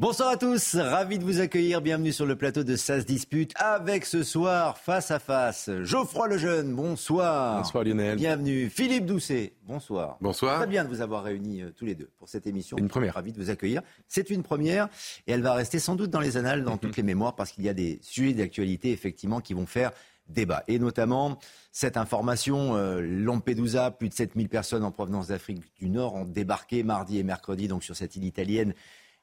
Bonsoir à tous, ravi de vous accueillir. Bienvenue sur le plateau de SAS Dispute avec ce soir face à face Geoffroy Lejeune. Bonsoir. Bonsoir Lionel. Bienvenue Philippe Doucet. Bonsoir. Bonsoir. Très bien de vous avoir réunis euh, tous les deux pour cette émission. Une première. Ravi de vous accueillir. C'est une première et elle va rester sans doute dans les annales, dans toutes les mémoires parce qu'il y a des sujets d'actualité effectivement qui vont faire débat. Et notamment cette information, euh, Lampedusa, plus de 7000 personnes en provenance d'Afrique du Nord ont débarqué mardi et mercredi donc sur cette île italienne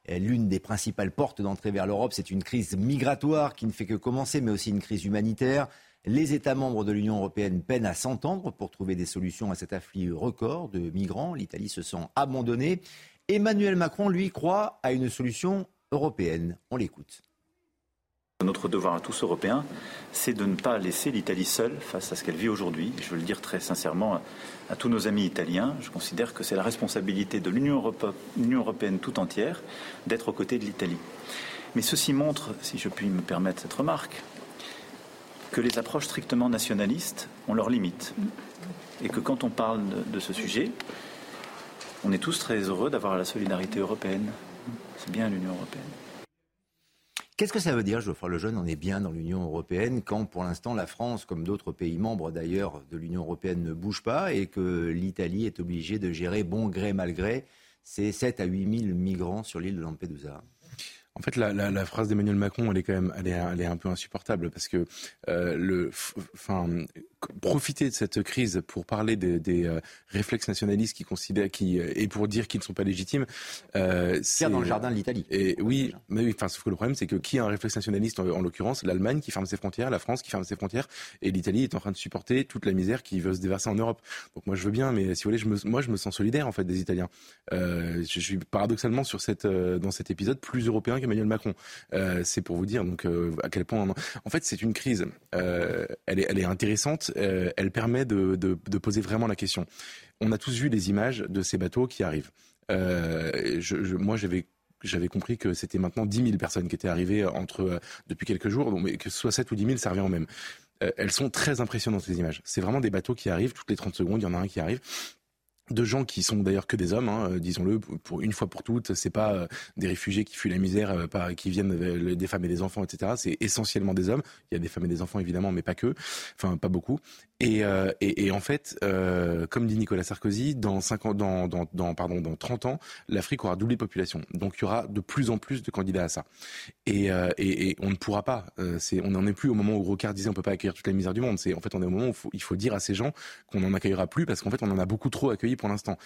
l'une des principales portes d'entrée vers l'Europe. C'est une crise migratoire qui ne fait que commencer, mais aussi une crise humanitaire. Les États membres de l'Union européenne peinent à s'entendre pour trouver des solutions à cet afflux record de migrants. L'Italie se sent abandonnée. Emmanuel Macron, lui, croit à une solution européenne. On l'écoute. Notre devoir à tous Européens, c'est de ne pas laisser l'Italie seule face à ce qu'elle vit aujourd'hui. Je veux le dire très sincèrement à, tous nos amis italiens. Je considère que c'est la responsabilité de l'Union européenne tout entière d'être aux côtés de l'Italie. Mais ceci montre, si je puis me permettre cette remarque, que les approches strictement nationalistes ont leurs limites. Et que quand on parle de ce sujet, on est tous très heureux d'avoir la solidarité européenne. C'est bien l'Union européenne. Qu'est-ce que ça veut dire, Geoffroy Lejeune On est bien dans l'Union européenne quand, pour l'instant, la France, comme d'autres pays membres d'ailleurs de l'Union européenne, ne bouge pas et que l'Italie est obligée de gérer bon gré mal gré ces 7 à 8 000 migrants sur l'île de Lampedusa? En fait, la, phrase d'Emmanuel Macron, elle est quand même, elle est, un peu insupportable parce que euh, le, enfin, profiter de cette crise pour parler des, euh, réflexes nationalistes qui considèrent, qui euh, et pour dire qu'ils ne sont pas légitimes, c'est dans le jardin de l'Italie. Et oui, mais oui, enfin, sauf que le problème, c'est que qui a un réflexe nationaliste en, l'occurrence, l'Allemagne qui ferme ses frontières, la France qui ferme ses frontières, et l'Italie est en train de supporter toute la misère qui veut se déverser en Europe. Donc moi, je veux bien, mais si vous voulez, je me, moi, je me sens solidaire en fait des Italiens. je suis paradoxalement sur cette, dans cet épisode plus européen Emmanuel Macron. Euh, c'est pour vous dire donc euh, à quel point. En fait, c'est une crise. Euh, elle, est, elle est intéressante. Elle permet de, poser vraiment la question. On a tous vu les images de ces bateaux qui arrivent. Je, moi, j'avais compris que c'était maintenant 10 000 personnes qui étaient arrivées entre depuis quelques jours, donc, mais que soit 7 ou 10 000, ça revient au même. elles sont très impressionnantes ces images. C'est vraiment des bateaux qui arrivent toutes les 30 secondes, il y en a un qui arrive de gens qui sont d'ailleurs que des hommes, hein, euh, disons-le, pour une fois pour toutes. C'est pas euh, des réfugiés qui fuient la misère, euh, qui viennent des femmes et des enfants, etc. C'est essentiellement des hommes. Il y a des femmes et des enfants évidemment, mais pas que. Enfin, pas beaucoup. Et, et, et en fait, comme dit Nicolas Sarkozy, dans 50, dans, dans, dans, pardon, dans 30 ans, l'Afrique aura doublé population. Donc il y aura de plus en plus de candidats à ça. Et, et, et on ne pourra pas. c'est, on n'en est plus au moment où Rocard disait on peut pas accueillir toute la misère du monde. C'est en fait on est au moment où il faut dire à ces gens qu'on n'en accueillera plus parce qu'en fait on en a beaucoup trop accueilli pour l'instant.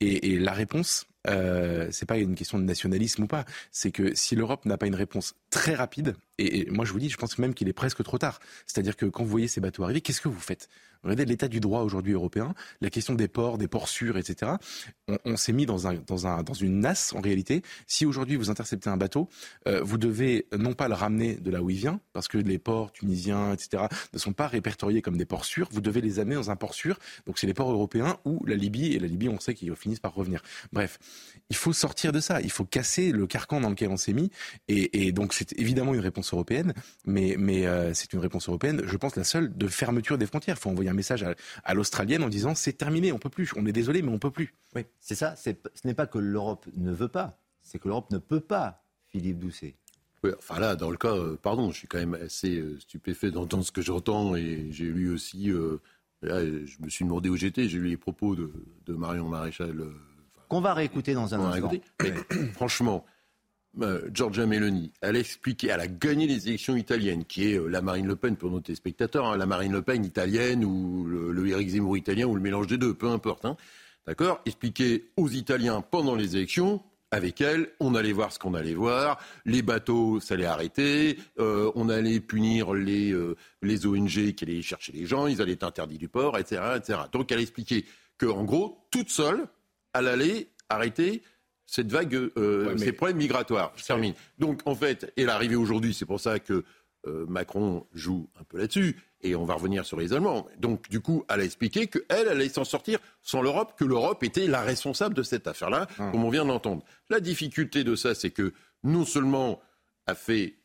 Et, la réponse, euh, c'est pas une question de nationalisme ou pas. C'est que si l'Europe n'a pas une réponse très rapide, et, moi je vous dis, je pense même qu'il est presque trop tard. C'est-à-dire que quand vous voyez ces bateaux arriver, qu'est-ce que vous faites? Regardez l'état du droit aujourd'hui européen, la question des ports, des ports sûrs, etc. On, s'est mis dans, un, dans, un, dans une nasse en réalité. Si aujourd'hui vous interceptez un bateau, euh, vous devez non pas le ramener de là où il vient, parce que les ports tunisiens, etc. ne sont pas répertoriés comme des ports sûrs. Vous devez les amener dans un port sûr. Donc c'est les ports européens ou la Libye. Et la Libye, on sait qu'ils finissent par revenir. Bref, il faut sortir de ça. Il faut casser le carcan dans lequel on s'est mis. Et, donc c'est évidemment une réponse européenne, mais, mais euh, c'est une réponse européenne, je pense, la seule de fermeture des frontières. Il faut envoyer un message à, l'Australienne en disant c'est terminé, on peut plus. On est désolé, mais on peut plus. Oui, c'est ça. Ce n'est pas que l'Europe ne veut pas, c'est que l'Europe ne peut pas, Philippe Doucet. Oui, enfin là, dans le cas, euh, pardon, je suis quand même assez euh, stupéfait d'entendre ce que j'entends et j'ai lu aussi, je me suis demandé où j'étais, j'ai lu les propos de, Marion Maréchal. Qu'on va réécouter dans un instant. franchement, euh, Giorgia Meloni, elle a expliqué, elle a gagné les élections italiennes, qui est euh, la Marine Le Pen pour nos téléspectateurs, hein, la Marine Le Pen italienne ou le, Eric Zemmour italien ou le mélange des deux, peu importe. Hein. D'accord? Expliquer aux Italiens pendant les élections, avec elle, on allait voir ce qu'on allait voir, les bateaux, ça allait arrêter, euh, on allait punir les, ONG qui allaient chercher les gens, ils allaient être interdits du port, etc. etc. Donc elle a expliqué qu'en gros, toute seule, elle allait arrêter cette vague, euh, ces problèmes migratoires. Je termine. Donc, en fait, et l'arrivée aujourd'hui, c'est pour ça que euh, Macron joue un peu là-dessus, et on va revenir sur les Allemands. Donc, du coup, elle a expliqué qu'elle, elle allait s'en sortir sans l'Europe, que l'Europe était la responsable de cette affaire-là, ah. comme on vient d'entendre. La difficulté de ça, c'est que non seulement a fait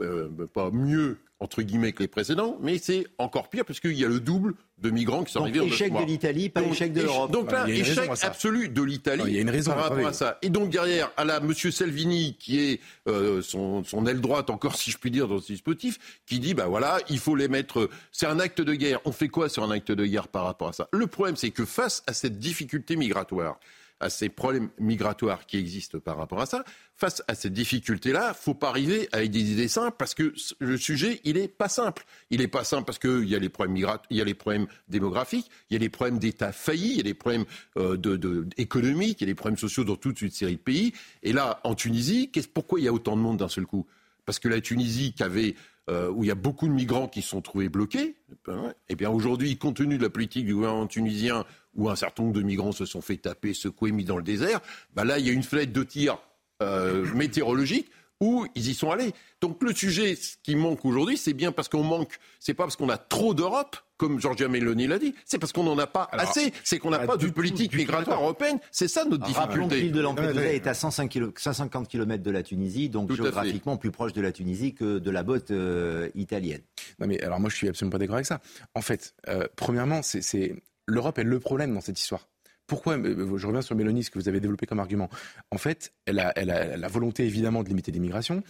euh, pas mieux entre guillemets, que les précédents, mais c'est encore pire parce qu'il y a le double de migrants qui sont arrivés en échec de l'Italie, pas échec de l'Europe. Donc là, échec absolu de l'Italie il y a une raison, par rapport à ça. Et donc derrière, à la Monsieur Salvini, qui est euh, son, son, aile droite encore, si je puis dire, dans ce dispositif, qui dit, bah voilà, il faut les mettre... C'est un acte de guerre. On fait quoi sur un acte de guerre par rapport à ça? Le problème, c'est que face à cette difficulté migratoire, à ces problèmes migratoires qui existent par rapport à ça, face à cette difficulté-là, faut pas arriver avec des idées simples parce que le sujet, il est pas simple. Il est pas simple parce qu'il y a les problèmes migratoires, il y a les problèmes démographiques, il y a les problèmes d'État faillis, il y a les problèmes euh, de, économiques, il y a les problèmes sociaux dans toute une série de pays. Et là, en Tunisie, pourquoi il y a autant de monde d'un seul coup? Parce que la Tunisie, qui avait euh, où il y a beaucoup de migrants qui se sont trouvés bloqués, et eh bien aujourd'hui, compte tenu de la politique du gouvernement tunisien où un certain nombre de migrants se sont fait taper, secouer, mis dans le désert, bah là, il y a une fenêtre de tir euh, météorologique où ils y sont allés. Donc le sujet, ce qui manque aujourd'hui, c'est bien parce qu'on manque, c'est pas parce qu'on a trop d'Europe, comme Giorgia Meloni l'a dit, c'est parce qu'on n'en a pas assez, c'est qu'on n'a pas de politique migratoire européenne, c'est ça notre difficulté. Rappelons que l'île de Lampedusa est à 150 km de la Tunisie, donc géographiquement plus proche de la Tunisie que de la botte euh, italienne. Non mais alors moi je suis absolument pas d'accord avec ça. En fait, euh, premièrement, c'est l'Europe est le problème dans cette histoire. Pourquoi Je reviens sur Mélanie, ce que vous avez développé comme argument. En fait, elle a, la volonté évidemment de limiter l'immigration.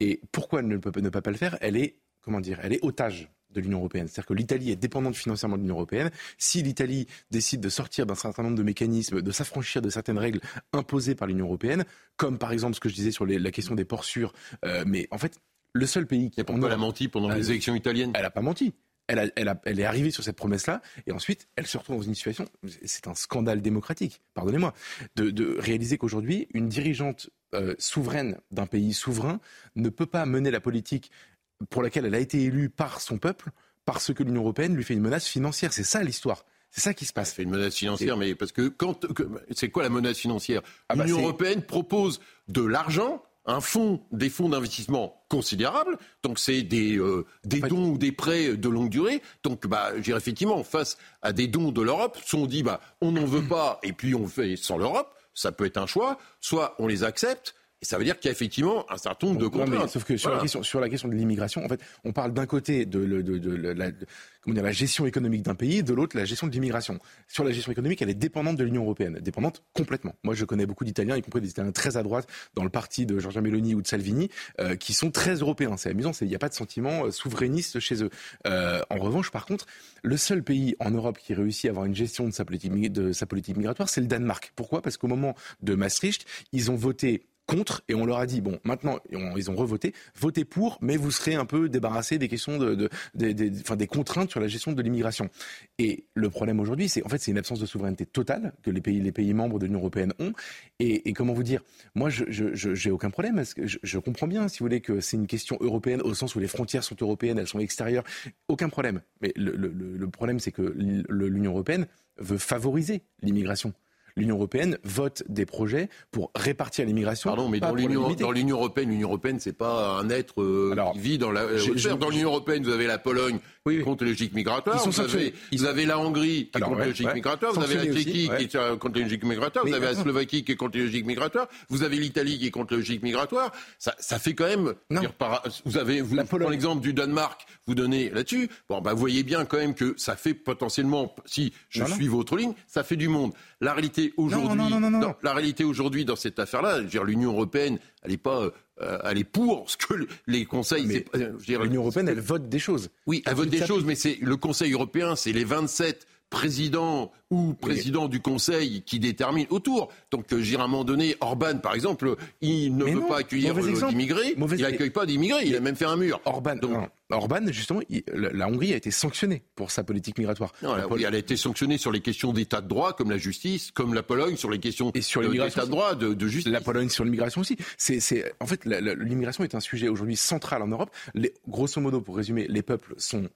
Et pourquoi elle ne peut, ne peut pas le faire? Elle est, comment dire, elle est otage de l'Union européenne. C'est-à-dire que l'Italie est dépendante financièrement de l'Union européenne. Si l'Italie décide de sortir d'un certain nombre de mécanismes, de s'affranchir de certaines règles imposées par l'Union européenne, comme par exemple ce que je disais sur la question des ports sûrs, euh, mais en fait, le seul pays qui... elle a menti pendant les élections italiennes Elle n'a pas menti elle, est arrivée sur cette promesse-là, et ensuite, elle se retrouve dans une situation, c'est un scandale démocratique, pardonnez-moi, de, réaliser qu'aujourd'hui, une dirigeante euh, souveraine d'un pays souverain ne peut pas mener la politique pour laquelle elle a été élue par son peuple, parce que l'Union européenne lui fait une menace financière. C'est ça l'histoire. C'est ça qui se passe. C'est une menace financière, mais parce que quand, c'est quoi la menace financière? Ah bah L'Union européenne propose de l'argent un fonds, des fonds d'investissement considérables. Donc c'est des, euh, des dons ou des prêts de longue durée. Donc bah, effectivement, face à des dons de l'Europe, soit on dit bah, on n'en veut pas et puis on fait sans l'Europe, ça peut être un choix, soit on les accepte, et ça veut dire qu'il y a effectivement un certain nombre de contraintes. sauf que sur, la question, sur, la question, de l'immigration, en fait, on parle d'un côté de, de, de, la, comment dire, la gestion économique d'un pays, de l'autre la gestion de l'immigration. Sur la gestion économique, elle est dépendante de l'Union européenne, dépendante complètement. Moi, je connais beaucoup d'Italiens, y compris des Italiens très à droite, dans le parti de Giorgia Meloni ou de Salvini, euh, qui sont très européens. C'est amusant, il n'y a pas de sentiment euh, souverainiste chez eux. Euh, en revanche, par contre, le seul pays en Europe qui réussit à avoir une gestion de sa politique, de sa politique migratoire, c'est le Danemark. Pourquoi? Parce qu'au moment de Maastricht, ils ont voté contre et on leur a dit bon maintenant ils ont revoté votez pour mais vous serez un peu débarrassé des questions de, des contraintes sur la gestion de l'immigration. Et le problème aujourd'hui c'est en fait c'est une absence de souveraineté totale que les pays les pays membres de l'Union européenne ont. Et, comment vous dire? Moi je j'ai aucun problème parce que je, comprends bien si vous voulez que c'est une question européenne au sens où les frontières sont européennes elles sont extérieures aucun problème. Mais le problème c'est que l'Union européenne veut favoriser l'immigration l'Union européenne vote des projets pour répartir l'immigration. Pardon, mais dans l'Union européenne, l'Union européenne, c'est pas un être euh, qui vit dans la. Euh, dans l'Union européenne, vous avez la Pologne qui contre les logiques migratoires, vous, avez, vous avez, la Hongrie qui est contre les logiques migratoires, vous avez la Tchéquie qui est contre les logiques migratoires, vous avez la Slovaquie qui est contre les logiques migratoires, vous avez l'Italie qui est contre les logiques migratoires. Ça, ça fait quand même. Dire, vous avez, vous prenez l'exemple du Danemark, vous donnez là-dessus. Bon, bah, vous voyez bien quand même que ça fait potentiellement, si je suis votre ligne, ça fait du monde. La réalité aujourd'hui, la réalité aujourd'hui dans cette affaire-là, l'Union européenne, elle n'est pas, euh, elle est pour ce que les conseils. L'Union européenne, elle vote des choses. Oui, elle, vote des choses, mais c'est le Conseil européen, c'est les 27 président ou président du Conseil qui détermine autour. Donc, euh, à un moment donné, Orban, par exemple, il ne veut pas accueillir d'immigrés. Il n'accueille pas d'immigrés. Il a même fait un mur. Orban, Orban justement, la Hongrie a été sanctionnée pour sa politique migratoire. Non, elle, a été sanctionnée sur les questions d'état de droit, comme la justice, comme la Pologne, sur les questions d'état de droit, de, justice. La Pologne sur l'immigration aussi. C'est, en fait, l'immigration est un sujet aujourd'hui central en Europe. Les, grosso modo, pour résumer, les peuples sont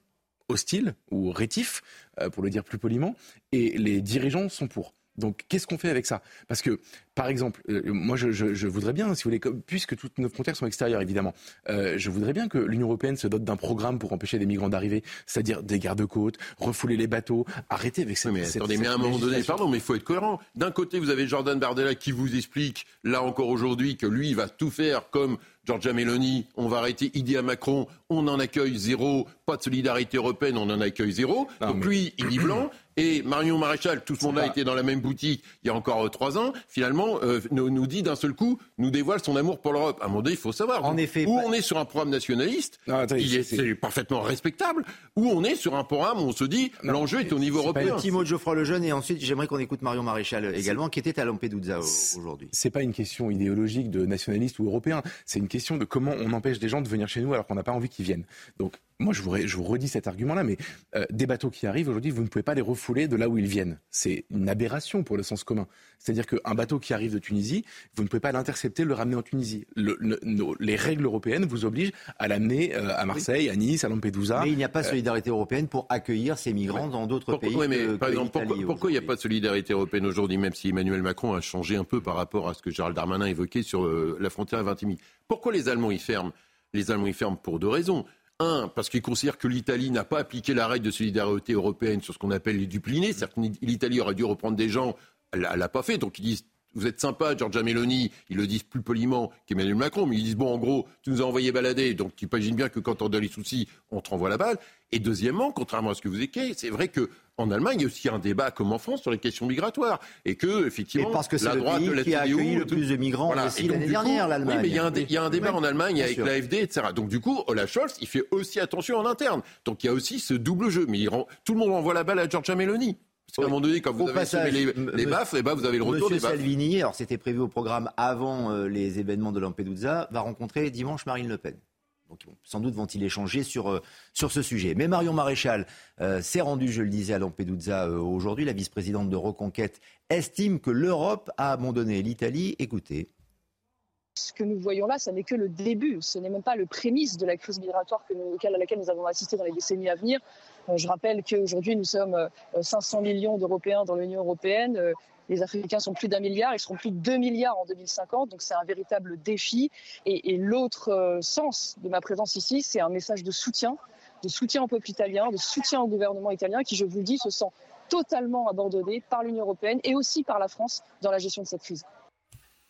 hostile ou rétif, euh, pour le dire plus poliment, et les dirigeants sont pour. Donc qu'est-ce qu'on fait avec ça? Parce que Par exemple, euh, moi je, je, je, voudrais bien, si vous voulez, puisque toutes nos frontières sont extérieures évidemment, euh, je voudrais bien que l'Union européenne se dote d'un programme pour empêcher les migrants d'arriver, c'est-à-dire des gardes-côtes, refouler les bateaux, arrêter avec cette. mais attendez, mais à un moment donné, pardon, mais il faut être cohérent. D'un côté, vous avez Jordan Bardella qui vous explique, là encore aujourd'hui, que lui il va tout faire comme Giorgia Meloni, on va arrêter Idi à Macron, on en accueille zéro, pas de solidarité européenne, on en accueille zéro. Donc lui, il dit blanc. Et Marion Maréchal, tout ce monde a été dans la même boutique il y a encore euh, trois ans, finalement, euh, nous, dit d'un seul coup, nous dévoile son amour pour l'Europe. À un moment donné, il faut savoir. En effet, où on est sur un programme nationaliste, il est, parfaitement respectable, ou on est sur un programme où on se dit, l'enjeu est au niveau européen. Un petit mot de Geoffroy Lejeune, et ensuite, j'aimerais qu'on écoute Marion Maréchal également, qui était à Lampedusa aujourd'hui. C'est pas une question idéologique de nationaliste ou européen, c'est une question de comment on empêche des gens de venir chez nous alors qu'on n'a pas envie qu'ils viennent. Donc, moi, je vous, je vous redis cet argument-là, mais euh, des bateaux qui arrivent aujourd'hui, vous ne pouvez pas les refouler de là où ils viennent. C'est une aberration pour le sens commun. C'est-à-dire qu'un bateau qui arrive de Tunisie, vous ne pouvez pas l'intercepter, le ramener en Tunisie. les règles européennes vous obligent à l'amener euh, à Marseille, à Nice, à Lampedusa. Mais il n'y a pas de euh, solidarité européenne pour accueillir ces migrants dans d'autres pays. Oui, mais par exemple, pourquoi, il n'y a pas de solidarité européenne aujourd'hui, même si Emmanuel Macron a changé un peu par rapport à ce que Gérald Darmanin évoquait sur la frontière à Vintimille? Pourquoi les Allemands y ferment? Les Allemands y ferment pour deux raisons. Un, parce qu'ils considèrent que l'Italie n'a pas appliqué la règle de solidarité européenne sur ce qu'on appelle les duplinés. Que l'Italie aurait dû reprendre des gens, elle l'a pas fait. Donc ils disent vous êtes sympa, Giorgia Meloni, ils le disent plus poliment qu'Emmanuel Macron, mais ils disent, bon, en gros, tu nous as envoyé balader, donc tu imagines bien que quand on a les soucis, on te renvoie la balle. Et deuxièmement, contrairement à ce que vous écrivez, c'est vrai que en Allemagne, il y a aussi un débat, comme en France, sur les questions migratoires. Et que, effectivement, et parce que c'est le droite pays qui a accueilli le plus de migrants aussi l'année dernière, l'Allemagne. Oui, mais il y a un, il y a un débat en Allemagne avec l'AFD, etc. Donc, du coup, Olaf Scholz, il fait aussi attention en interne. Donc, il y a aussi ce double jeu. Mais il rend, tout le monde envoie la balle à Giorgia Meloni. Parce qu'à un moment donné, quand vous avez les, les baffes, et eh ben vous avez le retour Monsieur des baffes. Salvini, alors c'était prévu au programme avant euh, les événements de Lampedusa, va rencontrer dimanche Marine Le Pen. Donc, sans doute vont-ils échanger sur, euh, sur ce sujet. Mais Marion Maréchal euh, s'est rendue, je le disais, à Lampedusa euh, aujourd'hui. La vice-présidente de Reconquête estime que l'Europe a abandonné l'Italie. Écoutez. Ce que nous voyons là, ce n'est que le début. Ce n'est même pas le prémisse de la crise migratoire à laquelle nous avons assisté dans les décennies à venir. Je rappelle qu'aujourd'hui, nous sommes 500 millions d'Européens dans l'Union européenne. Les Africains sont plus d'un milliard, ils seront plus de 2 milliards en 2050, donc c'est un véritable défi. Et, l'autre euh, sens de ma présence ici, c'est un message de soutien, de soutien au peuple italien, de soutien au gouvernement italien qui, je vous le dis, se sent totalement abandonné par l'Union européenne et aussi par la France dans la gestion de cette crise.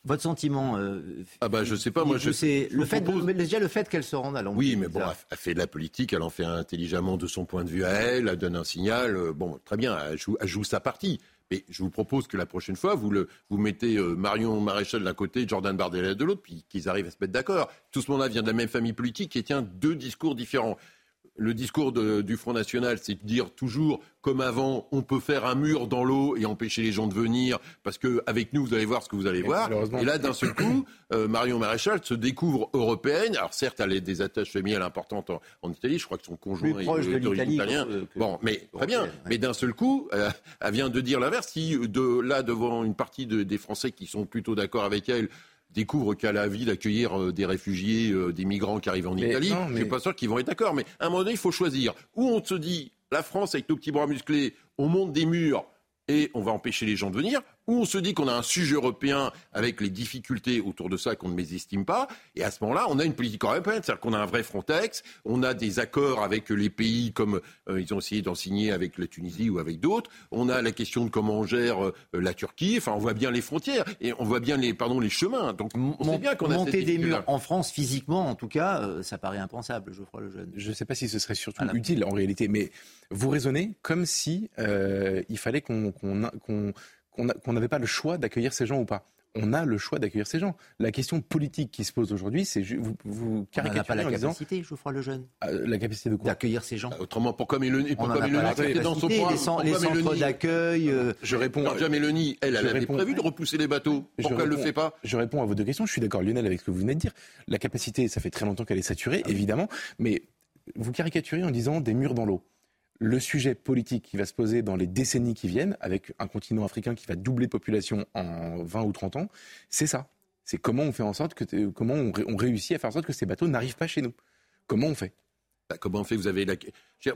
Votre sentiment euh, Ah bah je sais pas, moi je. Le fait, déjà le fait qu'elle se rende à Londres. Oui, mais bon, elle, fait de la politique, elle en fait intelligemment de son point de vue à elle, elle donne un signal. Euh, bon, très bien, elle joue, elle joue sa partie. Mais je vous propose que la prochaine fois, vous, le, vous mettez euh, Marion Maréchal d'un côté, Jordan Bardella de l'autre, puis qu'ils arrivent à se mettre d'accord. Tout ce monde-là vient de la même famille politique et tient deux discours différents le discours du Front National, c'est de dire toujours, comme avant, on peut faire un mur dans l'eau et empêcher les gens de venir, parce qu'avec nous, vous allez voir ce que vous allez voir. Et là, d'un seul coup, euh, Marion Maréchal se découvre européenne. Alors certes, elle a des attaches familiales importantes en, Italie. Je crois que son conjoint est d'origine italien. bon, mais très bien. Mais d'un seul coup, euh, elle vient de dire l'inverse. Si de là, devant une partie des Français qui sont plutôt d'accord avec elle, découvre qu'elle a envie d'accueillir euh, des réfugiés, euh, des migrants qui arrivent en Italie, je ne suis pas sûr qu'ils vont être d'accord. Mais à un moment donné, il faut choisir. Où on se dit, la France, avec nos petits bras musclés, on monte des murs et on va empêcher les gens de venir, où on se dit qu'on a un sujet européen avec les difficultés autour de ça qu'on ne mésestime pas, et à ce moment-là, on a une politique européenne, c'est-à-dire qu'on a un vrai Frontex, on a des accords avec les pays comme euh, ils ont essayé d'en signer avec la Tunisie ou avec d'autres, on a la question de comment on gère euh, la Turquie, enfin on voit bien les frontières, et on voit bien les, pardon, les chemins, donc on sait bien qu'on a Monter des murs en France physiquement, en tout cas, euh, ça paraît impensable, je crois, le jeune. Je ne sais pas si ce serait surtout utile en réalité, mais vous raisonnez comme si il fallait qu'on qu'on n'avait pas le choix d'accueillir ces gens ou pas on a le choix d'accueillir ces gens. La question politique qui se pose aujourd'hui, c'est vous, vous caricaturez on n'a pas la capacité, Geoffroy Lejeune. Euh, la capacité de quoi? D'accueillir ces gens. Euh, autrement, pourquoi Mélanie On n'a pas la capacité. Dans son point, les, centres d'accueil. Euh, je réponds. à Mélanie, elle, elle avait prévu de repousser les bateaux. Pourquoi elle ne le fait pas? Je réponds à vos deux questions. Je suis d'accord, Lionel, avec ce que vous venez de dire. La capacité, ça fait très longtemps qu'elle est saturée, évidemment, mais vous caricaturez en disant des murs dans l'eau le sujet politique qui va se poser dans les décennies qui viennent, avec un continent africain qui va doubler de population en 20 ou 30 ans, c'est ça. C'est comment on fait en sorte que, comment on, réussit à faire en sorte que ces bateaux n'arrivent pas chez nous. Comment on fait? Bah, comment on fait? Vous avez la...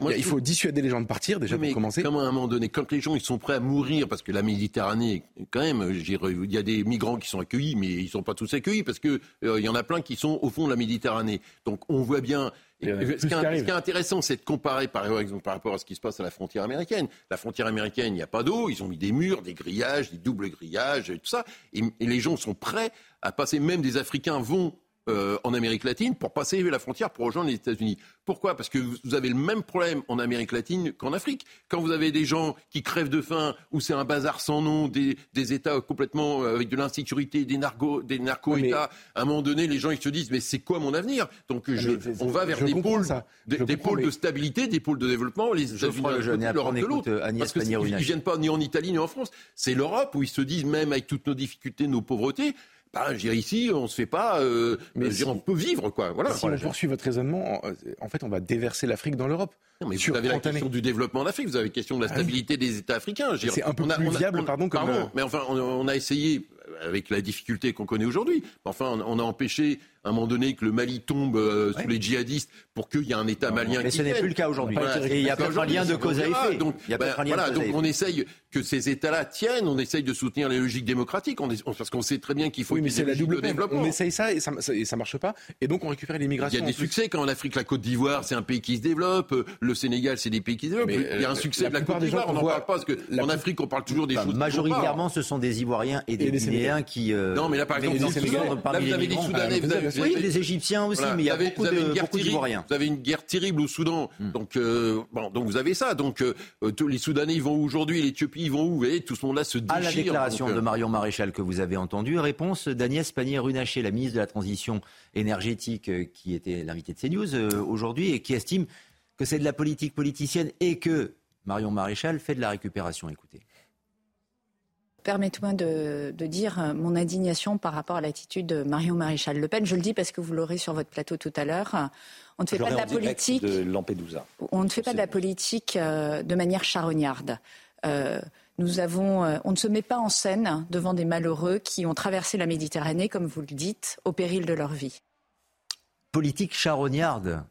Moi, il faut dissuader les gens de partir déjà pour commencer. Comment à un moment donné, quand les gens ils sont prêts à mourir parce que la Méditerranée, quand même, il y a des migrants qui sont accueillis, mais ils sont pas tous accueillis parce que euh, il y en a plein qui sont au fond de la Méditerranée. Donc on voit bien. Ce qui, est, intéressant, c'est de comparer par exemple par rapport à ce qui se passe à la frontière américaine. La frontière américaine, il n'y a pas d'eau, ils ont mis des murs, des grillages, des doubles grillages, et tout ça, et les gens sont prêts à passer. Même des Africains vont euh, en Amérique latine pour passer la frontière pour rejoindre les États-Unis. Pourquoi? Parce que vous avez le même problème en Amérique latine qu'en Afrique. Quand vous avez des gens qui crèvent de faim, où c'est un bazar sans nom, des, États complètement euh, avec de l'insécurité, des, des narco-États, à un moment donné, les gens ils se disent mais c'est quoi mon avenir? Donc je, on va vers des pôles, des, pôles de stabilité, des pôles de développement. Les États-Unis l'Europe de l'autre. Parce qu'ils ne viennent pas ni en Italie ni en France. C'est l'Europe où ils se disent même avec toutes nos difficultés, nos pauvretés, bah, je ici, on se fait pas, euh, mais on peut vivre, quoi. Voilà. Si on poursuit votre raisonnement, en fait, on va déverser l'Afrique dans l'Europe. mais vous avez la question du développement de l'Afrique, vous avez la question de la ah stabilité des États africains. C'est un peu plus viable, pardon, comme... Pardon, mais enfin, on, a essayé, avec la difficulté qu'on connaît aujourd'hui, enfin, on a empêché un moment donné que le Mali tombe euh, sous les djihadistes pour qu'il y ait un État malien mais ce n'est plus le cas aujourd'hui. et il n'y a pas de lien de cause à effet. Donc, ben, voilà, donc on essaye que ces États-là tiennent, on essaye de soutenir les logiques démocratiques, on parce qu'on sait très bien qu'il faut oui, mais c'est la double développement. On essaye ça et ça, ça, marche pas, et donc on récupère l'immigration. Il y a des succès quand en Afrique, la Côte d'Ivoire, c'est un pays qui se développe, le Sénégal, c'est des pays qui se développent. il y a un euh, succès de la Côte d'Ivoire, on n'en parle pas parce que en Afrique, on parle toujours des choses. Majoritairement, ce sont des Ivoiriens et des Guinéens qui. Euh, non, mais là, par exemple, vous avez des Soudanais, oui, des Égyptiens aussi, mais il y a beaucoup, d'Ivoiriens. Vous avez une guerre terrible au Soudan, hmm. donc euh, bon, donc vous avez ça. Donc euh, tous les Soudanais ils vont où aujourd'hui, l'Éthiopie ils vont où? Et tout ce monde-là se déchire. À la déclaration de euh, Marion Maréchal que vous avez entendue, réponse d'Agnès Pannier-Runacher, la ministre de la Transition énergétique, qui était l'invitée de CNews aujourd'hui et qui estime que c'est de la politique politicienne et que Marion Maréchal fait de la récupération. Écoutez. Permettez-moi de, dire euh, mon indignation par rapport à l'attitude de Marion Maréchal Le Pen. Je le dis parce que vous l'aurez sur votre plateau tout à l'heure. On ne fait pas de la politique. De Lampedusa. On ne fait pas de la politique euh, de manière charognarde. Euh, nous avons, on ne se met pas en scène devant des malheureux qui ont traversé la Méditerranée, comme vous le dites, au péril de leur vie. Politique charognarde.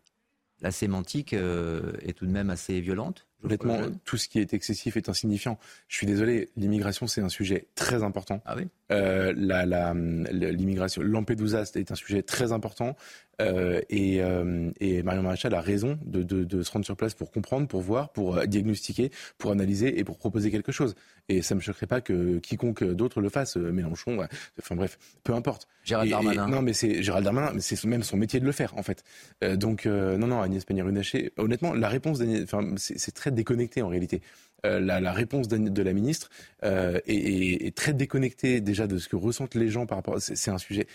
La sémantique est tout de même assez violente Honnêtement, tout ce qui est excessif est insignifiant. Je suis désolé, l'immigration, c'est un sujet très important. Ah oui? Euh, L'immigration, Lampedusa, est un sujet très important. Euh, et, euh, et, Marion Maréchal a raison de, de, de, se rendre sur place pour comprendre, pour voir, pour euh, diagnostiquer, pour analyser et pour proposer quelque chose. Et ça ne me choquerait pas que quiconque d'autre le fasse, euh, Mélenchon, enfin bref, peu importe. Gérald Darmanin. non, mais c'est Gérald Darmanin, mais c'est même son métier de le faire, en fait. Euh, donc, non, non, Agnès Pannier-Runacher, honnêtement, la réponse d'Agnès, enfin, c'est très déconnecté en réalité. Euh, la, la, réponse de la ministre euh, est, est, très déconnectée déjà de ce que ressentent les gens par rapport. C'est un sujet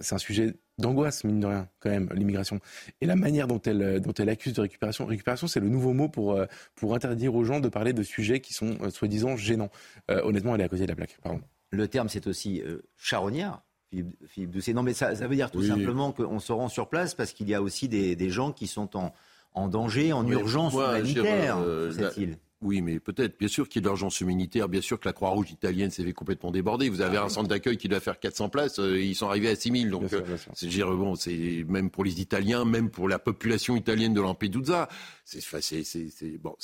c'est un sujet d'angoisse, mine de rien, quand même, l'immigration. Et la manière dont elle, dont elle accuse de récupération, récupération, c'est le nouveau mot pour, euh, pour interdire aux gens de parler de sujets qui sont euh, soi-disant gênants. Euh, honnêtement, elle est à côté de la plaque. Pardon. Le terme, c'est aussi charognard. Philippe, Doucet. Non, mais ça, ça veut dire tout simplement qu'on se rend sur place parce qu'il y a aussi des, des gens qui sont en, en danger, en urgence humanitaire, cette île. Oui, mais peut-être, bien sûr qu'il y a de l'urgence humanitaire, bien sûr que la Croix-Rouge italienne s'est fait complètement déborder. Vous avez ah un centre d'accueil qui doit faire 400 places, euh, ils sont arrivés à 6000. Donc, euh, c'est bon, c'est même pour les Italiens, même pour la population italienne de Lampedusa, c'est bon,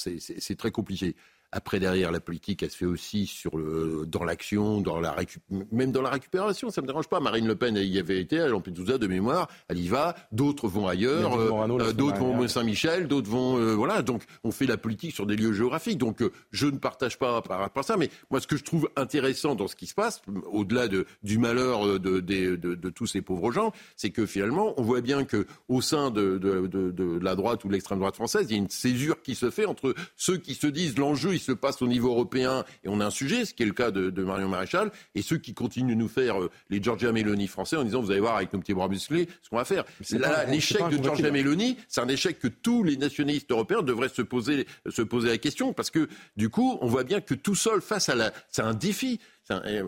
très compliqué. Après, derrière, la politique, elle se fait aussi sur le, dans l'action, dans la même dans la récupération. Ça me dérange pas. Marine Le Pen, y avait été à Lampedusa de mémoire. Elle y va. D'autres vont ailleurs. Euh, d'autres vont au Saint-Michel. D'autres vont, euh, voilà. Donc, on fait la politique sur des lieux géographiques. Donc, euh, je ne partage pas par rapport à ça. Mais moi, ce que je trouve intéressant dans ce qui se passe, au-delà de, du malheur de, de, de, tous ces pauvres gens, c'est que finalement, on voit bien que au sein de la droite ou de l'extrême droite française, il y a une césure qui se fait entre ceux qui se disent l'enjeu, se passe au niveau européen et on a un sujet, ce qui est le cas de, Marion Maréchal, et ceux qui continuent de nous faire euh, les Georgia Meloni français en disant vous allez voir avec nos petits bras musclés ce qu'on va faire. L'échec de Georgia Meloni, c'est un échec que tous les nationalistes européens devraient se poser, se poser la question parce que du coup, on voit bien que tout seul face à la, c'est un défi.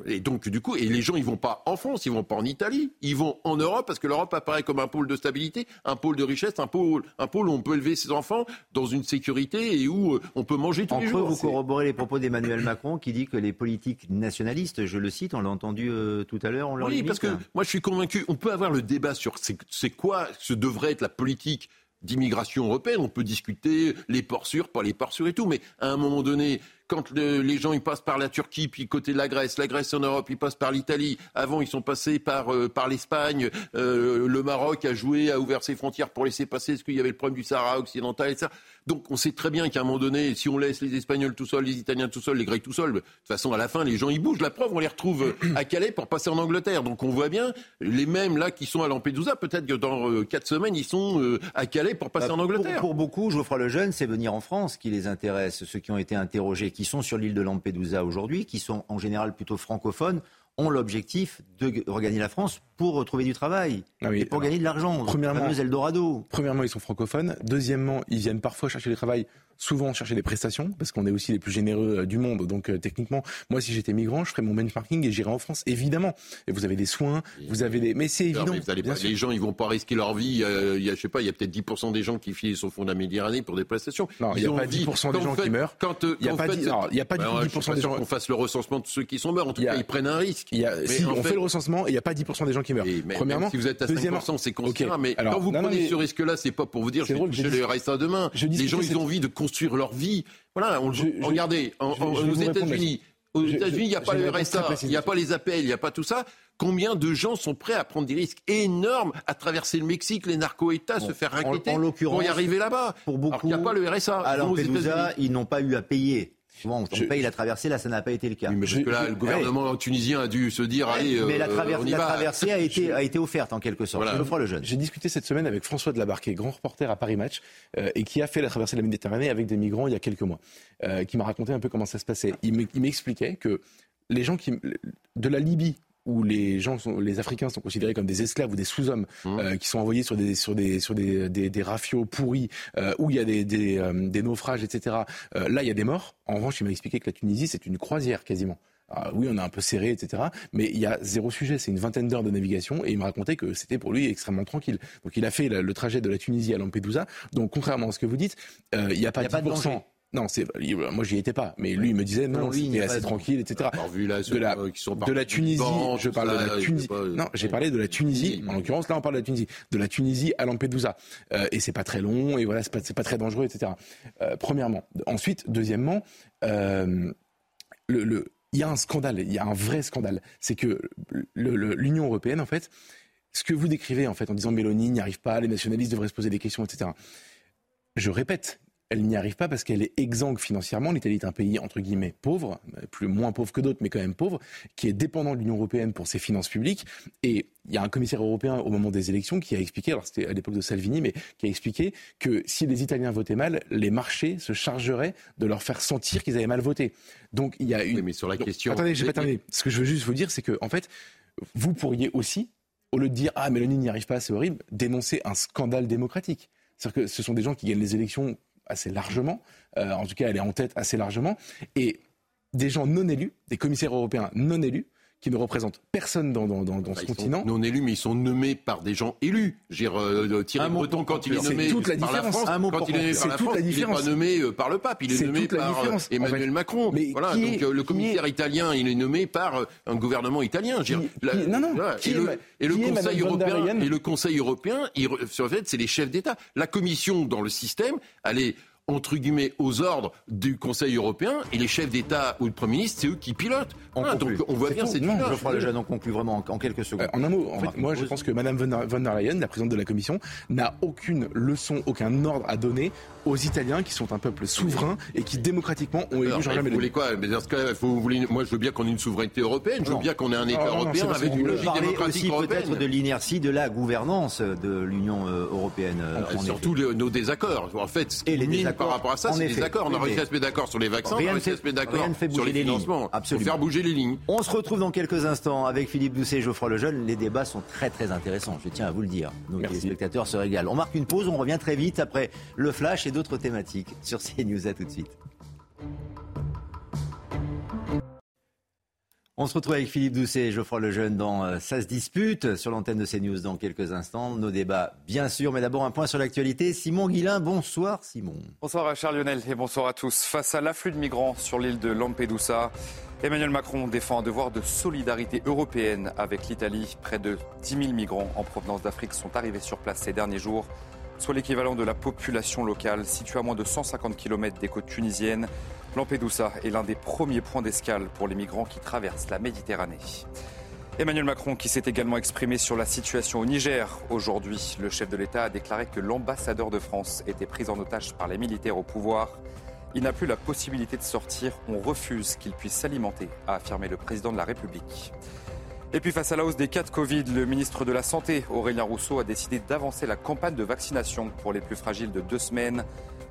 Et donc, du coup, et les gens, ils vont pas en France, ils vont pas en Italie, ils vont en Europe parce que l'Europe apparaît comme un pôle de stabilité, un pôle de richesse, un pôle, un pôle où on peut élever ses enfants dans une sécurité et où euh, on peut manger tous les jours. vous corroborez les propos d'Emmanuel Macron qui dit que les politiques nationalistes, je le cite, on l'a entendu euh, tout à l'heure, on leur Oui, parce que moi, je suis convaincu, on peut avoir le débat sur c'est quoi ce devrait être la politique d'immigration européenne. On peut discuter les ports sûrs, pas les ports sûrs et tout, mais à un moment donné, quand les gens ils passent par la Turquie, puis côté de la Grèce, la Grèce en Europe, ils passent par l'Italie. Avant, ils sont passés par, euh, par l'Espagne. Euh, le Maroc a joué, a ouvert ses frontières pour laisser passer, ce qu'il y avait le problème du Sahara occidental, etc. Donc on sait très bien qu'à un moment donné, si on laisse les Espagnols tout seuls, les Italiens tout seuls, les Grecs tout seuls, de toute façon, à la fin, les gens ils bougent. La preuve, on les retrouve à Calais pour passer en Angleterre. Donc on voit bien les mêmes là qui sont à Lampedusa, peut-être que dans euh, quatre semaines, ils sont à Calais pour passer bah, en Angleterre. Pour, pour beaucoup, Geoffroy Lejeune, c'est venir en France qui les intéresse. Ceux qui ont été interrogés, qui sont sur l'île de Lampedusa aujourd'hui, qui sont en général plutôt francophones, ont l'objectif de regagner la France pour retrouver du travail ah et pour gagner de l'argent. Premièrement, Eldorado. Premièrement, ils sont francophones. Deuxièmement, ils viennent parfois chercher du travail souvent chercher des prestations parce qu'on est aussi les plus généreux euh, du monde. Donc euh, techniquement, moi si j'étais migrant, je ferais mon benchmarking et j'irais en France évidemment. Et vous avez des soins, vous avez des mais c'est évident. les gens ils vont pas risquer leur vie, il y a je sais pas, il y a peut-être 10 des gens qui finissent au fond de la Méditerranée pour des prestations. Non, il n'y a pas 10 des gens qui meurent. Quand il y a pas il y a pas 10 des gens qu'on fasse le recensement de ceux qui sont morts, en tout cas ils prennent un risque. si on fait le recensement, il n'y a pas 10 des gens qui meurent. Premièrement, si vous êtes à 5 c'est conscient mais quand vous prenez ce risque là, c'est pas pour vous dire je vais toucher le RSA demain. Les gens ils ont envie de construire leur vie voilà, on, regardez, aux États-Unis, aux États-Unis, il n'y a pas le RSA, il n'y a pas les appels, il n'y a pas tout ça. Combien de gens sont prêts à prendre des risques énormes à traverser le Mexique, les narco-États, se faire raqueter pour y arriver là-bas? Pour beaucoup, il n'y a pas le RSA. À Lampedusa, ils n'ont pas eu à payer. Souvent, on paye la traversée, là, ça n'a pas été le cas. mais parce que là, le gouvernement tunisien a dû se dire, allez, mais la, euh, traversée a été, a été offerte en quelque sorte. Voilà. le jeune. J'ai discuté cette semaine avec François Delabarquet, grand reporter à Paris Match, euh, et qui a fait la traversée de la Méditerranée avec des migrants il y a quelques mois, euh, qui m'a raconté un peu comment ça se passait. Il m'expliquait que les gens qui, de la Libye où les gens sont, les Africains sont considérés comme des esclaves ou des sous-hommes mmh. euh, qui sont envoyés sur des sur des sur des des, des rafios pourris euh, où il y a des des, euh, des naufrages etc. Là il y a des morts. En revanche il m'a expliqué que la Tunisie c'est une croisière quasiment. Ah, oui, on a un peu serré, etc. Mais il y a zéro sujet. C'est une vingtaine d'heures de navigation et il me racontait que c'était pour lui extrêmement tranquille. Donc il a fait le, trajet de la Tunisie à Lampedusa. Donc contrairement à ce que vous dites, il n'y a pas de 10%. Non, c'est moi j'y étais pas, mais lui il me disait non, c'était assez tranquille, etc. de la, de la Tunisie, je parle de la Tunisie. Non, j'ai parlé de la Tunisie. En l'occurrence, là on parle de la Tunisie, de la Tunisie à Lampedusa, euh, et c'est pas très long, et voilà, c'est pas, pas très dangereux, etc. Euh, premièrement, ensuite, deuxièmement, euh, le, le, il y a un scandale, il y a un vrai scandale, c'est que l'Union européenne, en fait, ce que vous décrivez en fait en disant Mélanie n'y arrive pas, les nationalistes devraient se poser des questions, etc. Je répète, elle n'y arrive pas parce qu'elle est exsangue financièrement. L'Italie est un pays, entre guillemets, pauvre, plus moins pauvre que d'autres, mais quand même pauvre, qui est dépendant de l'Union européenne pour ses finances publiques. Et il y a un commissaire européen au moment des élections qui a expliqué, alors c'était à l'époque de Salvini, mais qui a expliqué que si les Italiens votaient mal, les marchés se chargeraient de leur faire sentir qu'ils avaient mal voté. Donc il y a une. mais sur la question. Attendez, j'ai pas terminé. Ce que je veux juste vous dire, c'est que, en fait, vous pourriez aussi, au lieu de dire Ah, Mélanie n'y arrive pas, c'est horrible, dénoncer un scandale démocratique. C'est-à-dire que ce sont des gens qui gagnent les élections assez largement. Euh, en tout cas, elle est en tête assez largement. Et des gens non élus, des commissaires européens non élus, qui ne représentent personne dans, dans, dans, ce continent. Non élus, mais ils sont nommés par des gens élus. J'ai euh, Thierry Breton, quand il est nommé toute la par la France, quand il est nommé par la France, il n'est pas nommé euh, par le pape, il est, nommé par euh, Emmanuel Macron. Mais voilà, donc le commissaire italien, il est nommé par un gouvernement italien. Qui, non, non. et, le, et le Conseil européen, et le Conseil européen, il, sur fait, c'est les chefs d'État. La Commission dans le système, elle est entre guillemets, aux ordres du Conseil européen et les chefs d'État ou le Premier ministre, c'est eux qui pilotent. donc on voit bien cette non, Je crois déjà on conclut vraiment en, quelques secondes. Euh, en un mot, en fait, moi je pense que Mme von der Leyen, la présidente de la Commission, n'a aucune leçon, aucun ordre à donner aux Italiens qui sont un peuple souverain et qui démocratiquement ont élu Jean-Jacques Vous voulez quoi? Mais dans ce cas, vous voulez, moi je veux bien qu'on ait une souveraineté européenne, je veux bien qu'on ait un État européen avec une logique démocratique aussi peut-être de l'inertie de la gouvernance de l'Union euh, européenne. Euh, surtout nos désaccords. En fait, ce qui et par rapport à ça, c'est les accords. On a réussi à se mettre d'accord sur les vaccins, on a réussi à se mettre d'accord sur les financements. Absolument. faire bouger les lignes. On se retrouve dans quelques instants avec Philippe Doucet et Geoffroy Lejeune. Les débats sont très très intéressants, je tiens à vous le dire. Nos téléspectateurs se régalent. On marque une pause, on revient très vite après le flash et d'autres thématiques sur CNews. À tout de suite. On se retrouve avec Philippe Doucet et Geoffroy Lejeune dans euh, Ça se dispute sur l'antenne de CNews dans quelques instants. Nos débats, bien sûr, mais d'abord un point sur l'actualité. Simon Guillain, bonsoir Simon. Bonsoir Charles Lionel et bonsoir à tous. Face à l'afflux de migrants sur l'île de Lampedusa, Emmanuel Macron défend un devoir de solidarité européenne avec l'Italie. Près de 10 000 migrants en provenance d'Afrique sont arrivés sur place ces derniers jours. soit l'équivalent de la population locale. Située à moins de 150 km des côtes tunisiennes, Lampedusa est l'un des premiers points d'escale pour les migrants qui traversent la Méditerranée. Emmanuel Macron qui s'est également exprimé sur la situation au Niger. Aujourd'hui, le chef de l'État a déclaré que l'ambassadeur de France était pris en otage par les militaires au pouvoir. Il n'a plus la possibilité de sortir. On refuse qu'il puisse s'alimenter, a affirmé le président de la République. Et puis face à la hausse des cas de Covid, le ministre de la Santé, Aurélien Rousseau, a décidé d'avancer la campagne de vaccination pour les plus fragiles de deux semaines.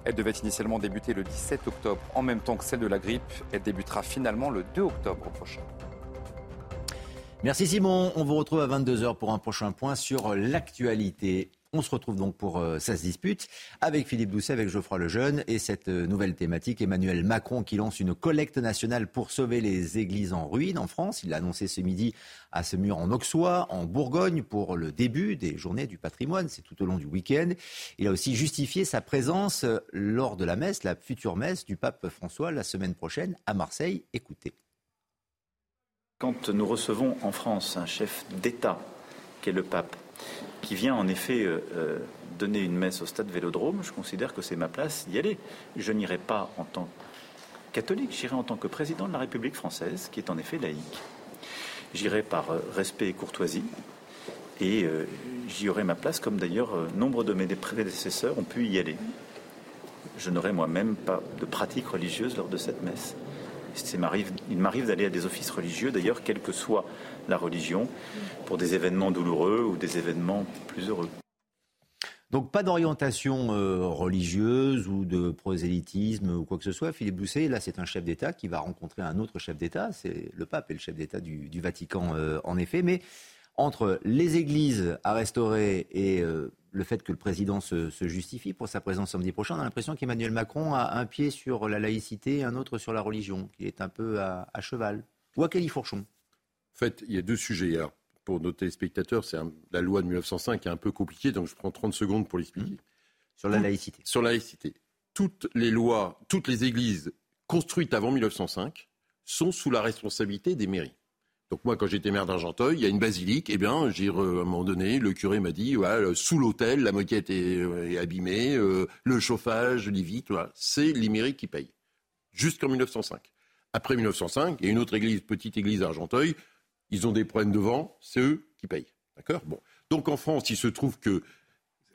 Elle devait initialement débuter le 17 octobre, en même temps que celle de la grippe. Elle débutera finalement le 2 octobre prochain. Merci Simon. On vous retrouve à 22h pour un prochain point sur l'actualité. On se retrouve donc pour euh, ça se dispute avec Philippe Doucet, avec Geoffroy Lejeune et cette euh, nouvelle thématique, Emmanuel Macron qui lance une collecte nationale pour sauver les églises en ruine en France. Il l'a annoncé ce midi à ce mur en Auxois, en Bourgogne, pour le début des journées du patrimoine. C'est tout au long du week-end. Il a aussi justifié sa présence euh, lors de la messe, la future messe du pape François la semaine prochaine à Marseille. Écoutez. Quand nous recevons en France un chef d'État, qui est le pape, qui vient en effet euh, euh, donner une messe au stade Vélodrome, je considère que c'est ma place d'y aller. Je n'irai pas en tant que catholique, j'irai en tant que président de la République française, qui est en effet laïque. J'irai par euh, respect et courtoisie, et j'y aurai ma place, comme d'ailleurs nombre de mes prédécesseurs ont pu y aller. Je n'aurai moi-même pas de pratique religieuse lors de cette messe il m'arrive d'aller à des offices religieux, d'ailleurs, quelle que soit la religion, pour des événements douloureux ou des événements plus heureux. Donc pas d'orientation euh, religieuse ou de prosélytisme ou quoi que ce soit. Philippe Bousset, là c'est un chef d'État qui va rencontrer un autre chef d'État, c'est le pape et le chef d'État du, Vatican euh, en effet. Mais entre les églises à restaurer et euh, le fait que le président se, justifie pour sa présence samedi prochain, on a l'impression qu'Emmanuel Macron a un pied sur la laïcité et un autre sur la religion, qu'il est un peu à, cheval. Ou à califourchon En fait, il y a deux sujets. pour nos téléspectateurs, c'est la loi de 1905 qui est un peu compliquée, donc je prends 30 secondes pour l'expliquer. Sur la laïcité. Sur la laïcité. Toutes les lois, toutes les églises construites avant 1905 sont sous la responsabilité des mairies. Donc moi, quand j'étais maire d'Argenteuil, il y a une basilique. Eh bien, j'ai à un moment donné, le curé m'a dit, voilà, sous l'hôtel, la moquette est, euh, abîmée, euh, le chauffage, les vitres, voilà. c'est les mairies qui payent. Jusqu'en 1905. Après 1905, il y a une autre église, petite église à Argenteuil, ils ont des problèmes de vent, c'est eux qui payent. D'accord? Bon. Donc en France, il se trouve que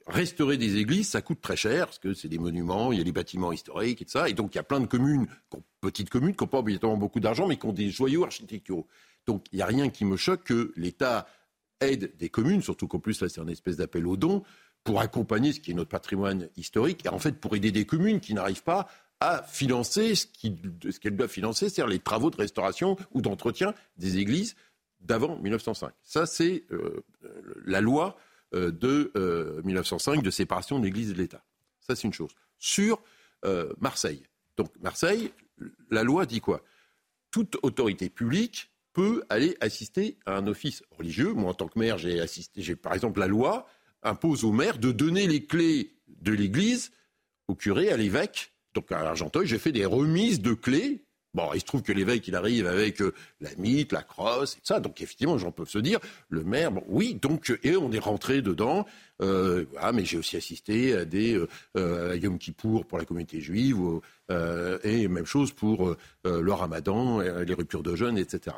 restaurer des églises, ça coûte très cher, parce que c'est des monuments, il y a des bâtiments historiques et ça. Et donc il y a plein de communes, petites communes, qui n'ont pas obligatoirement beaucoup d'argent, mais qui ont des joyaux architecturaux. Donc il n'y a rien qui me choque que l'État aide des communes, surtout qu'en plus là c'est un espèce d'appel aux dons, pour accompagner ce qui est notre patrimoine historique, et en fait pour aider des communes qui n'arrivent pas à financer ce qu'elles doivent financer, c'est-à-dire les travaux de restauration ou d'entretien des églises d'avant 1905. Ça, c'est euh, la loi euh, de 1905 euh, de séparation de l'Église et de l'État. Ça, c'est une chose. Sur Marseille. Donc, Marseille, la loi dit quoi? Toute autorité publique peut aller assister à un office religieux. Moi, en tant que maire, j'ai assisté, par exemple, la loi impose au maire de donner les clés de l'église au curé, à l'évêque. Donc à Argenteuil, j'ai fait des remises de clés. Bon, il se trouve que l'évêque, il arrive avec euh, la mythe, la crosse, et ça. Donc effectivement, j'en peux se dire, le maire, oui, donc, et on est rentré dedans. Euh, mais j'ai aussi assisté à des euh, Yom Kippour pour la communauté juive, et même chose pour le ramadan, les ruptures de jeûne, etc.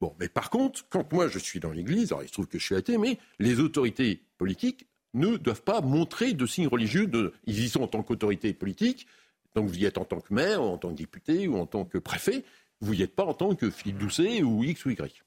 Bon, mais par contre, quand moi je suis dans l'Église, alors il se trouve que je suis athée, mais les autorités politiques ne doivent pas montrer de signes religieux. Ils y sont en tant qu'autorité politique, donc vous y êtes en tant que maire, ou en tant que député, ou en tant que préfet, vous n'y êtes pas en tant que Philippe Doucet ou X ou Y.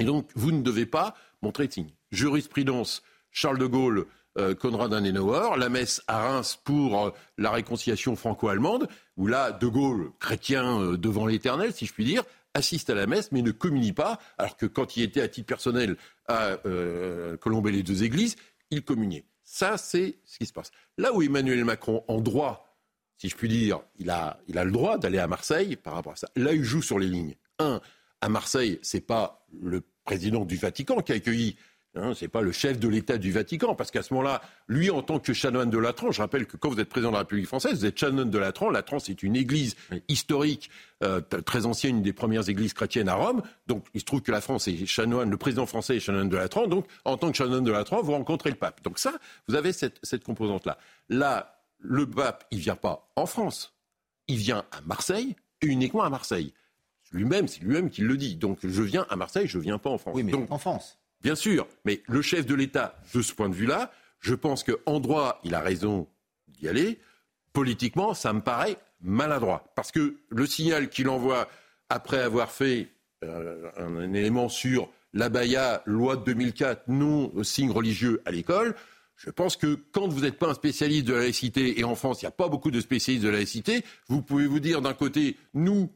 Et donc, vous ne devez pas montrer de signes. Jurisprudence, Charles de Gaulle, euh, Konrad Adenauer, la messe à Reims pour euh, la réconciliation franco-allemande, où là, de Gaulle, chrétien euh, devant l'éternel, si je puis dire, assiste à la messe mais ne communie pas, alors que quand il était à titre personnel à euh, colomber les deux églises, il communiait. Ça, c'est ce qui se passe. Là où Emmanuel Macron, en droit, si je puis dire, il a, il a le droit d'aller à Marseille par rapport à ça. Là, il joue sur les lignes. Un, à Marseille, c'est pas le président du Vatican qui a accueilli Hein, c'est pas le chef de l'État du Vatican, parce qu'à ce moment-là, lui, en tant que chanoine de Latran, je rappelle que quand vous êtes président de la République française, vous êtes chanoine de Latran. Latran, c'est une église historique, euh, très ancienne, une des premières églises chrétiennes à Rome. Donc, il se trouve que la France est chanoine, le président français est chanoine de Latran. Donc, en tant que chanoine de Latran, vous rencontrez le pape. Donc ça, vous avez cette, cette composante-là. Là, le pape, il vient pas en France, il vient à Marseille, et uniquement à Marseille. Lui-même, c'est lui-même qui le dit. Donc, je viens à Marseille, je viens pas en France. Oui, mais Donc, en France. Bien sûr, mais le chef de l'État, de ce point de vue-là, je pense qu'en droit, il a raison d'y aller. Politiquement, ça me paraît maladroit. Parce que le signal qu'il envoie après avoir fait euh, un, un élément sur l'abaya, loi de 2004, non signe religieux à l'école, je pense que quand vous n'êtes pas un spécialiste de la laïcité, et en France, il n'y a pas beaucoup de spécialistes de la laïcité, vous pouvez vous dire d'un côté, nous,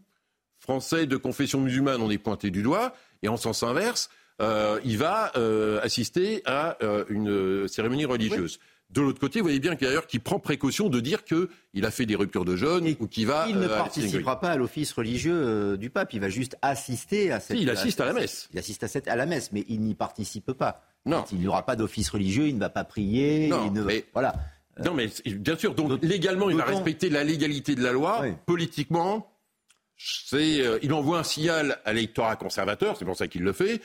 Français de confession musulmane, on est pointé du doigt, et en sens inverse, euh, il va euh, assister à euh, une cérémonie religieuse. De l'autre côté, vous voyez bien qu'il prend précaution de dire qu'il a fait des ruptures de jeûne Et ou qu'il va. Il ne euh, participera pas à l'office religieux euh, du pape. Il va juste assister à cette. Si, il assiste à la messe. Il assiste à, cette, à la messe, mais il n'y participe pas. Non. Il n'y aura pas d'office religieux. Il ne va pas synagogue. Non, il ne... mais- Voilà. Non, mais bien sûr, donc légalement, il va respecter la légalité de la loi. Oui. Politiquement, c'est, euh, il envoie un signal à l'électorat conservateur, c'est pour ça qu'il le fait.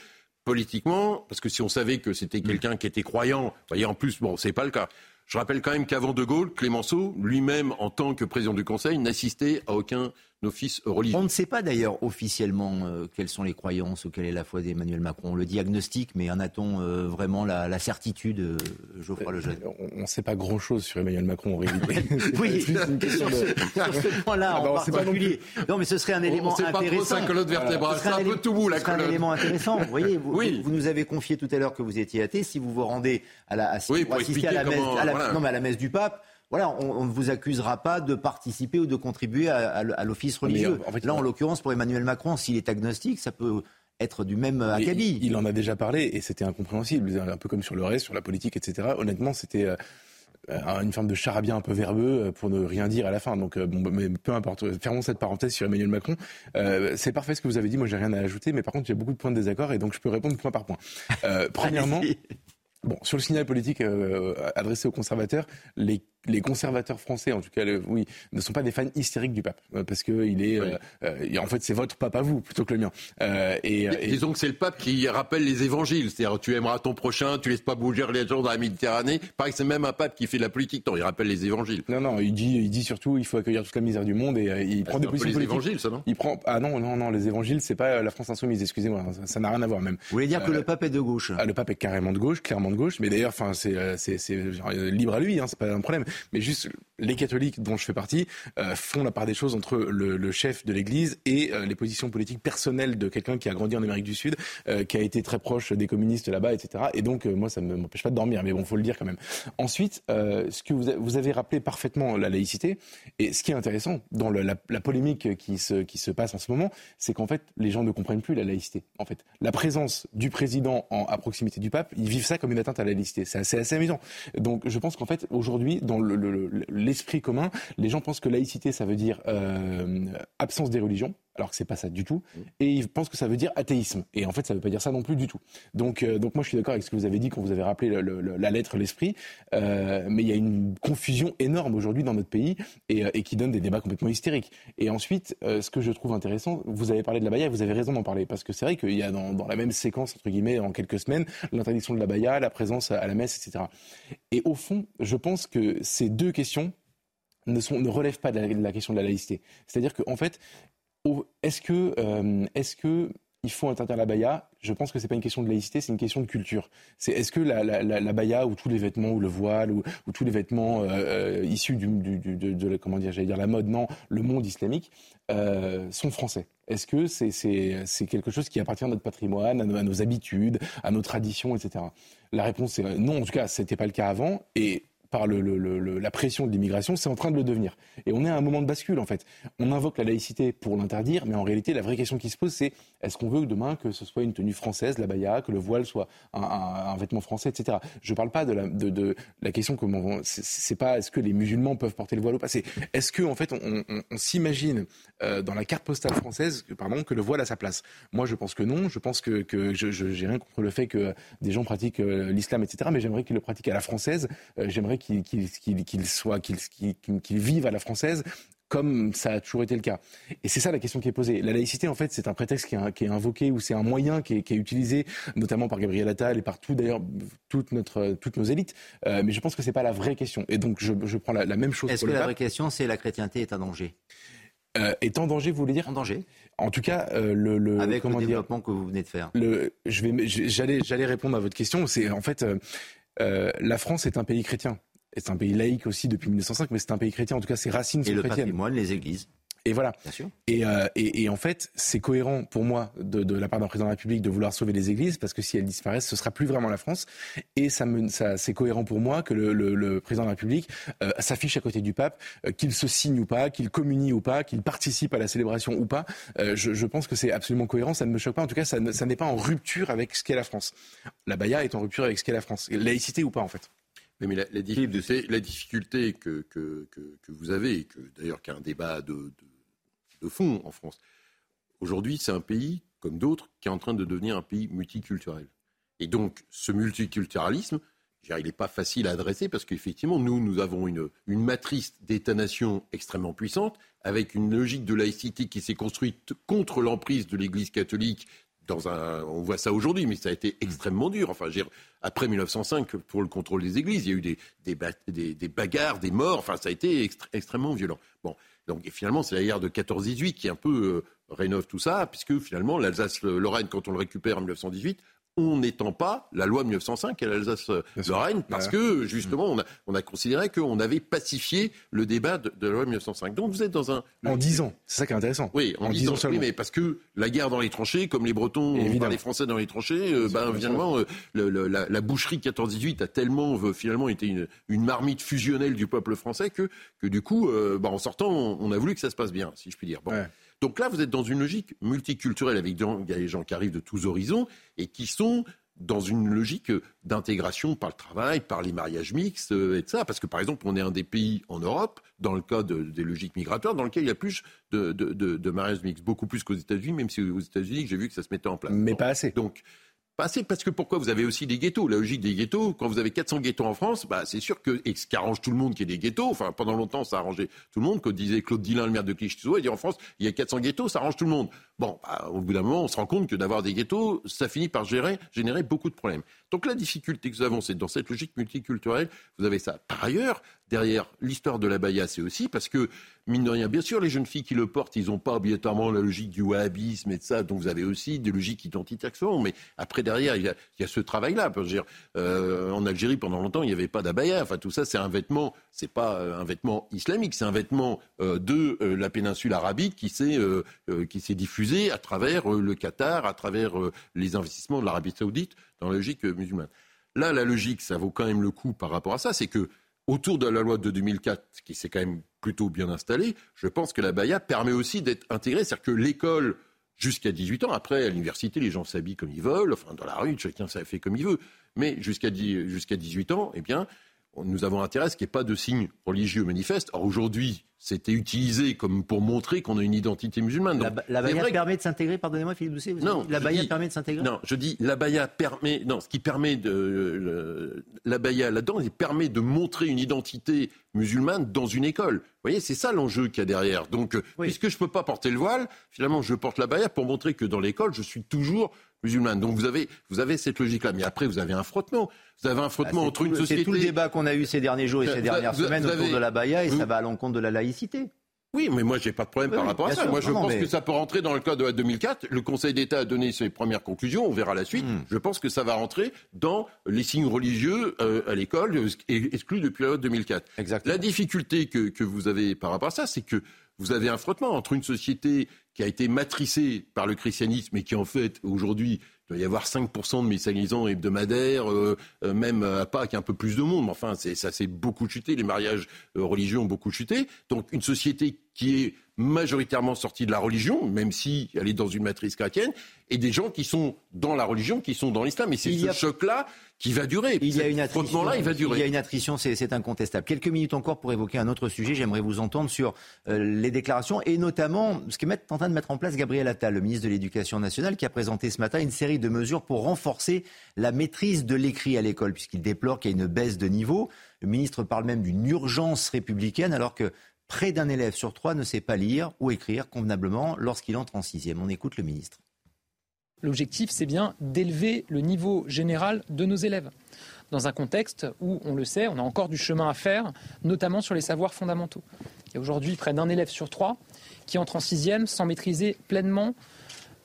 Politiquement, parce que si on savait que c'était quelqu'un qui était croyant, vous voyez, en plus, bon, c'est pas le cas. Je rappelle quand même qu'avant De Gaulle, Clémenceau, lui-même, en tant que président du Conseil, n'assistait à aucun office religieux. On ne sait pas d'ailleurs officiellement euh, quelles sont les croyances ou quelle est la foi d'Emmanuel Macron. On le diagnostique, mais en a-t-on euh, vraiment la, la certitude, euh, Geoffroy Lejeune On ne sait pas grand-chose sur Emmanuel Macron en réalité. Oui, C'est juste une question sur de- ce, sur ce point-là Ah en bah, on non particulier. Non, mais ce serait un élément on sait pas trop intéressant. sa colonne vertébrale, c'est un peu élé- tout mou, la ce serait un colonne. élément intéressant. Vous voyez, vous, Oui. vous nous avez confié tout à l'heure que vous étiez athée. Si vous vous rendez à la, à, Oui, pour assister à la, expliquer messe, comment- à la- voilà. non, mais à la messe du pape, voilà, on, ne vous accusera pas de participer ou de contribuer à, à- à l'office religieux. en fait, Là, en il- l'occurrence, pour Emmanuel Macron, s'il est agnostique, ça peut être du même Mais acabit. il, il en a déjà parlé et c'était incompréhensible, un peu comme sur le reste, sur la politique, etc. Honnêtement, c'était euh, euh, une forme de charabia un peu verbeux euh, pour ne rien dire à la fin. Donc, euh, bon, mais peu importe. Fermons cette parenthèse sur Emmanuel Macron. Euh, c'est parfait ce que vous avez dit. Moi, j'ai rien à ajouter, mais par contre, j'ai beaucoup de points de désaccord et donc je peux répondre point par point. Euh, premièrement. Bon, sur le signal politique euh, adressé aux conservateurs, les, les conservateurs français, en tout cas, le- oui, ne sont pas des fans hystériques du pape, euh, parce que il est, Oui. euh, en fait, c'est votre pape à vous plutôt que le mien. Euh, et, et- Disons que c'est le pape qui rappelle les évangiles. C'est-à-dire, tu aimeras ton prochain, tu laisses pas bouger les gens dans la Méditerranée. Pareil, c'est même un pape qui fait de la politique. Non, il rappelle les évangiles. non, non, il dit, il dit surtout, il faut accueillir toute la misère du monde et euh, il Bah, prend des positions les politiques. évangiles, ça, non? Il prend, ah non, non, non, les évangiles, c'est pas la France insoumise, excusez-moi, ça- n'a rien à voir même. Vous voulez dire que le pape est de gauche? Ah, le pape est carrément de gauche, clairement de gauche, mais d'ailleurs, c'est, euh, euh, libre à lui, hein, c'est pas un problème. Mais juste, les catholiques dont je fais partie euh, font la part des choses entre le, chef de l'Église et les positions politiques personnelles de quelqu'un qui a grandi en Amérique du Sud, qui a été très proche des communistes là-bas, etc. Et donc, moi, ça ne m'empêche pas de dormir, mais bon, faut le dire quand même. Ensuite, ce que vous, avez rappelé parfaitement la laïcité, et ce qui est intéressant dans la, polémique qui se, passe en ce moment, c'est qu'en fait, les gens ne comprennent plus la laïcité. En fait, la présence du président en, à proximité du pape, ils vivent ça comme une atteinte à la laïcité. C'est assez, amusant. Donc, je pense qu'en fait, aujourd'hui, dans le- le- le- l'esprit commun, les gens pensent que laïcité, ça veut dire euh, absence des religions, alors que c'est pas ça du tout, et ils pensent que ça veut dire athéisme. Et en fait, ça veut pas dire ça non plus du tout. Donc, euh, donc moi, je suis d'accord avec ce que vous avez dit quand vous avez rappelé le- le- la lettre, l'esprit, euh, mais il y a une confusion énorme aujourd'hui dans notre pays et, euh, et qui donne des débats complètement hystériques. Et ensuite, euh, ce que je trouve intéressant, vous avez parlé de la baya, et vous avez raison d'en parler, parce que c'est vrai qu'il y a dans, dans la même séquence, entre guillemets, en quelques semaines, l'interdiction de la baya, la présence à la messe, etc. Et au fond, je pense que ces deux questions ne, sont, ne relèvent pas de la, de la question de la laïcité. C'est-à-dire qu'en fait, est-ce que, euh, est-ce que il faut interdire la baya? Je pense que c'est pas une question de laïcité, c'est une question de culture. C'est est-ce que la, baya ou tous les vêtements ou le voile ou, ou tous les vêtements euh, euh, issus de, comment dire, j'allais dire la mode, non, le monde islamique sont français? Est-ce que c'est quelque chose qui appartient à notre patrimoine, à nos, habitudes, à nos traditions, etc. La réponse est non. En tout cas, c'était pas le cas avant et par la pression de l'immigration, c'est en train de le devenir. Et on est à un moment de bascule, en fait. On invoque la laïcité pour l'interdire, mais en réalité, la vraie question qui se pose, c'est est-ce qu'on veut demain que ce soit une tenue française, la baya, que le voile soit un, vêtement français, etc. Je ne parle pas de la, question comment c'est pas est-ce que les musulmans peuvent porter le voile ou pas. C'est est-ce que en fait on, s'imagine euh, dans la carte postale française, pardon, que le voile a sa place? Moi, je pense que non. Je pense que, je n'ai rien contre le fait que des gens pratiquent euh, l'islam, etc. Mais j'aimerais qu'ils le pratiquent à la française. Euh, j'aimerais qu'ils vivent à la française comme ça a toujours été le cas. Et c'est ça la question qui est posée. La laïcité, en fait, c'est un prétexte qui est, qui est invoqué ou c'est un moyen qui est, qui est, utilisé, notamment par Gabriel Attal et par tout, d'ailleurs, toute notre, toutes nos élites. Euh, mais je pense que c'est pas la vraie question. Et donc, je, je prends la, la, même chose. Est-ce que la vraie question, c'est la chrétienté est un danger? Euh, est en danger, vous voulez dire? En danger. En tout cas, euh, le, le, avec comment le développement que vous venez de faire. Le, je vais, j'allais, j'allais répondre à votre question. C'est en fait, euh la France est un pays chrétien c'est un pays laïque aussi depuis 1905, mais c'est un pays chrétien. En tout cas, ses racines sont chrétiennes. Et le patrimoine, les églises. Et voilà. Bien sûr. Et, euh, et, et, en fait, c'est cohérent pour moi de, de la part d'un président de la République de vouloir sauver les églises, parce que si elles disparaissent, ce sera plus vraiment la France. Et ça, c'est cohérent pour moi que le, le, le président de la République euh, s'affiche à côté du pape, euh, qu'il se signe ou pas, qu'il communie ou pas, qu'il participe à la célébration ou pas. Je, je, pense que c'est absolument cohérent. Ça ne me choque pas. En tout cas, ça, ça n'est pas en rupture avec ce qu'est la France. La Baïa est en rupture avec ce qu'est la France. Laïcité ou pas, en fait mais la, la, difficulté, la difficulté que, que, que, que, vous avez, et que d'ailleurs qu'il y a un débat de, de, de fond en France, aujourd'hui c'est un pays, comme d'autres, qui est en train de devenir un pays multiculturel. Et donc ce multiculturalisme, il n'est pas facile à adresser parce qu'effectivement, nous, nous avons une, une matrice d'État-nation extrêmement puissante, avec une logique de laïcité qui s'est construite contre l'emprise de l'Église catholique on voit ça aujourd'hui, mais ça a été extrêmement dur. Enfin, après 1905, pour le contrôle des églises, il y a eu des, bagarres, des morts. Enfin, ça a été extrêmement violent. Bon, donc finalement, c'est la guerre de 14-18 qui un peu euh, rénove tout ça, puisque finalement, l'Alsace-Lorraine, quand on le récupère en 1918, on n'étend pas la loi 1905 à l'Alsace-Lorraine parce que justement on a, on a considéré qu'on avait pacifié le débat de, la loi 1905. Donc vous êtes dans un en dix ans, c'est ça qui est intéressant. Oui, en, dix ans, oui, mais parce que la guerre dans les tranchées, comme les Bretons, les Français dans les tranchées, euh, ben finalement euh, la, boucherie 14-18 a tellement euh, finalement été une, une, marmite fusionnelle du peuple français que que du coup, ben, en sortant, on, a voulu que ça se passe bien, si je puis dire. Bon. Donc là, vous êtes dans une logique multiculturelle avec des gens qui arrivent de tous horizons et qui sont dans une logique d'intégration par le travail, par les mariages mixtes euh, et ça. Parce que, par exemple, on est un des pays en Europe, dans le cas des logiques migratoires, dans lequel il y a plus de, mariages mixtes, beaucoup plus qu'aux États-Unis, même si aux États-Unis, j'ai vu que ça se mettait en place. Mais pas assez. Donc, pas parce que pourquoi vous avez aussi des ghettos? La logique des ghettos, quand vous avez 400 ghettos en France, bah, c'est sûr que, et ce qui arrange tout le monde qui est des ghettos, enfin pendant longtemps ça a arrangé tout le monde, comme disait Claude Dillin, le maire de Clichy-sous, il dit en France il y a 400 ghettos, ça arrange tout le monde. Bon, bah, au bout d'un moment on se rend compte que d'avoir des ghettos, ça finit par générer beaucoup de problèmes. Donc la difficulté que nous avons, c'est dans cette logique multiculturelle, vous avez ça. Par ailleurs, derrière l'histoire de la Baïa, c'est aussi parce que, mine de rien, bien sûr, les jeunes filles qui le portent, ils n'ont pas obligatoirement la logique du wahhabisme et de ça, donc vous avez aussi des logiques identitaires mais après, derrière, il y a, ce travail-là. Euh, en Algérie, pendant longtemps, il n'y avait pas d'abaya. Enfin, tout ça, c'est un vêtement, c'est pas euh, un vêtement islamique, c'est un vêtement euh, de la péninsule arabique qui s'est qui à travers le Qatar, à travers les investissements de l'Arabie saoudite dans la logique musulmane. Là, la logique, ça vaut quand même le coup par rapport à ça, c'est que autour de la loi de 2004, qui s'est quand même plutôt bien installée, je pense que la Baïa permet aussi d'être intégrée. C'est-à-dire que l'école, jusqu'à 18 ans, après, à l'université, les gens s'habillent comme ils veulent, enfin, dans la rue, chacun ça fait comme il veut. Mais jusqu'à 18 ans, eh bien, nous avons intérêt à ce qu'il n'y ait pas de signes religieux manifestes. Or, aujourd'hui, c'était utilisé comme pour montrer qu'on a une identité musulmane. la, la permet de s'intégrer, pardonnez-moi Philippe Doucet, non, la permet de s'intégrer Non, je dis la baïa permet, non, ce qui permet de, la baïa là-dedans, il permet de montrer une identité musulmane dans une école. Vous voyez, c'est ça l'enjeu qu'il y a derrière. Donc, puisque je ne peux pas porter le voile, finalement, je porte la baïa pour montrer que dans l'école, je suis toujours musulmane. Donc vous avez, vous avez cette logique-là. Mais après, vous avez un frottement. Vous avez un frottement ah, entre une société. C'est tout le débat qu'on a eu ces derniers jours et ces dernières semaines autour de la baïa et ça va à l'encontre de la laïcité. Oui, mais moi, j'ai pas de problème par rapport à ça. Moi, je pense que ça peut rentrer dans le cadre de la 2004. Le Conseil d'État a donné ses premières conclusions. On verra la suite. Hmm. Je pense que ça va rentrer dans les signes religieux euh, à l'école, euh, exclus depuis la loi de 2004. Exactement. La difficulté que, que vous avez par rapport à ça, c'est que vous avez un frottement entre une société qui a été matricée par le christianisme et qui, en fait, aujourd'hui, doit y avoir 5% de mésallisants hebdomadaires, euh, euh, même à Pâques, un peu plus de monde. Enfin, ça s'est beaucoup chuté. Les mariages euh, religieux ont beaucoup chuté. Donc, une société qui est majoritairement sortie de la religion, même si elle est dans une matrice chrétienne, et des gens qui sont dans la religion, qui sont dans l'islam. Et c'est ce choc-là qui va durer. Il y a une attrition. Là, il va durer. Il y a une attrition, c'est incontestable. Quelques minutes encore pour évoquer un autre sujet. J'aimerais vous entendre sur euh, les déclarations et notamment ce qu'est en train de mettre en place Gabriel Attal, le ministre de l'Éducation nationale, qui a présenté ce matin une série de mesures pour renforcer la maîtrise de l'écrit à l'école, puisqu'il déplore qu'il y a une baisse de niveau. Le ministre parle même d'une urgence républicaine, alors que près d'un élève sur trois ne sait pas lire ou écrire convenablement lorsqu'il entre en sixième. On écoute le ministre. L'objectif, c'est bien d'élever le niveau général de nos élèves, dans un contexte où, on le sait, on a encore du chemin à faire, notamment sur les savoirs fondamentaux. Il y a aujourd'hui près d'un élève sur trois qui entre en sixième sans maîtriser pleinement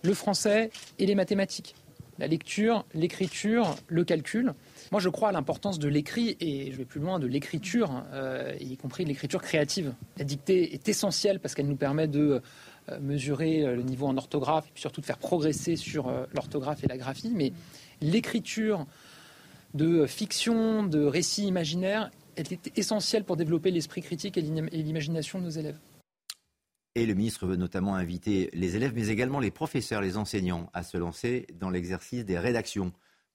le français et les mathématiques, la lecture, l'écriture, le calcul. Moi, je crois à l'importance de l'écrit et je vais plus loin de l'écriture, euh, y compris l'écriture créative. La dictée est essentielle parce qu'elle nous permet de euh, mesurer euh, le niveau en orthographe et puis surtout de faire progresser sur l'orthographe et la graphie. Mais l'écriture de fiction, de récits imaginaires est essentielle pour développer l'esprit critique et l'imagination de nos élèves. Et le ministre veut notamment inviter les élèves, mais également les professeurs, les enseignants, à se lancer dans l'exercice des rédactions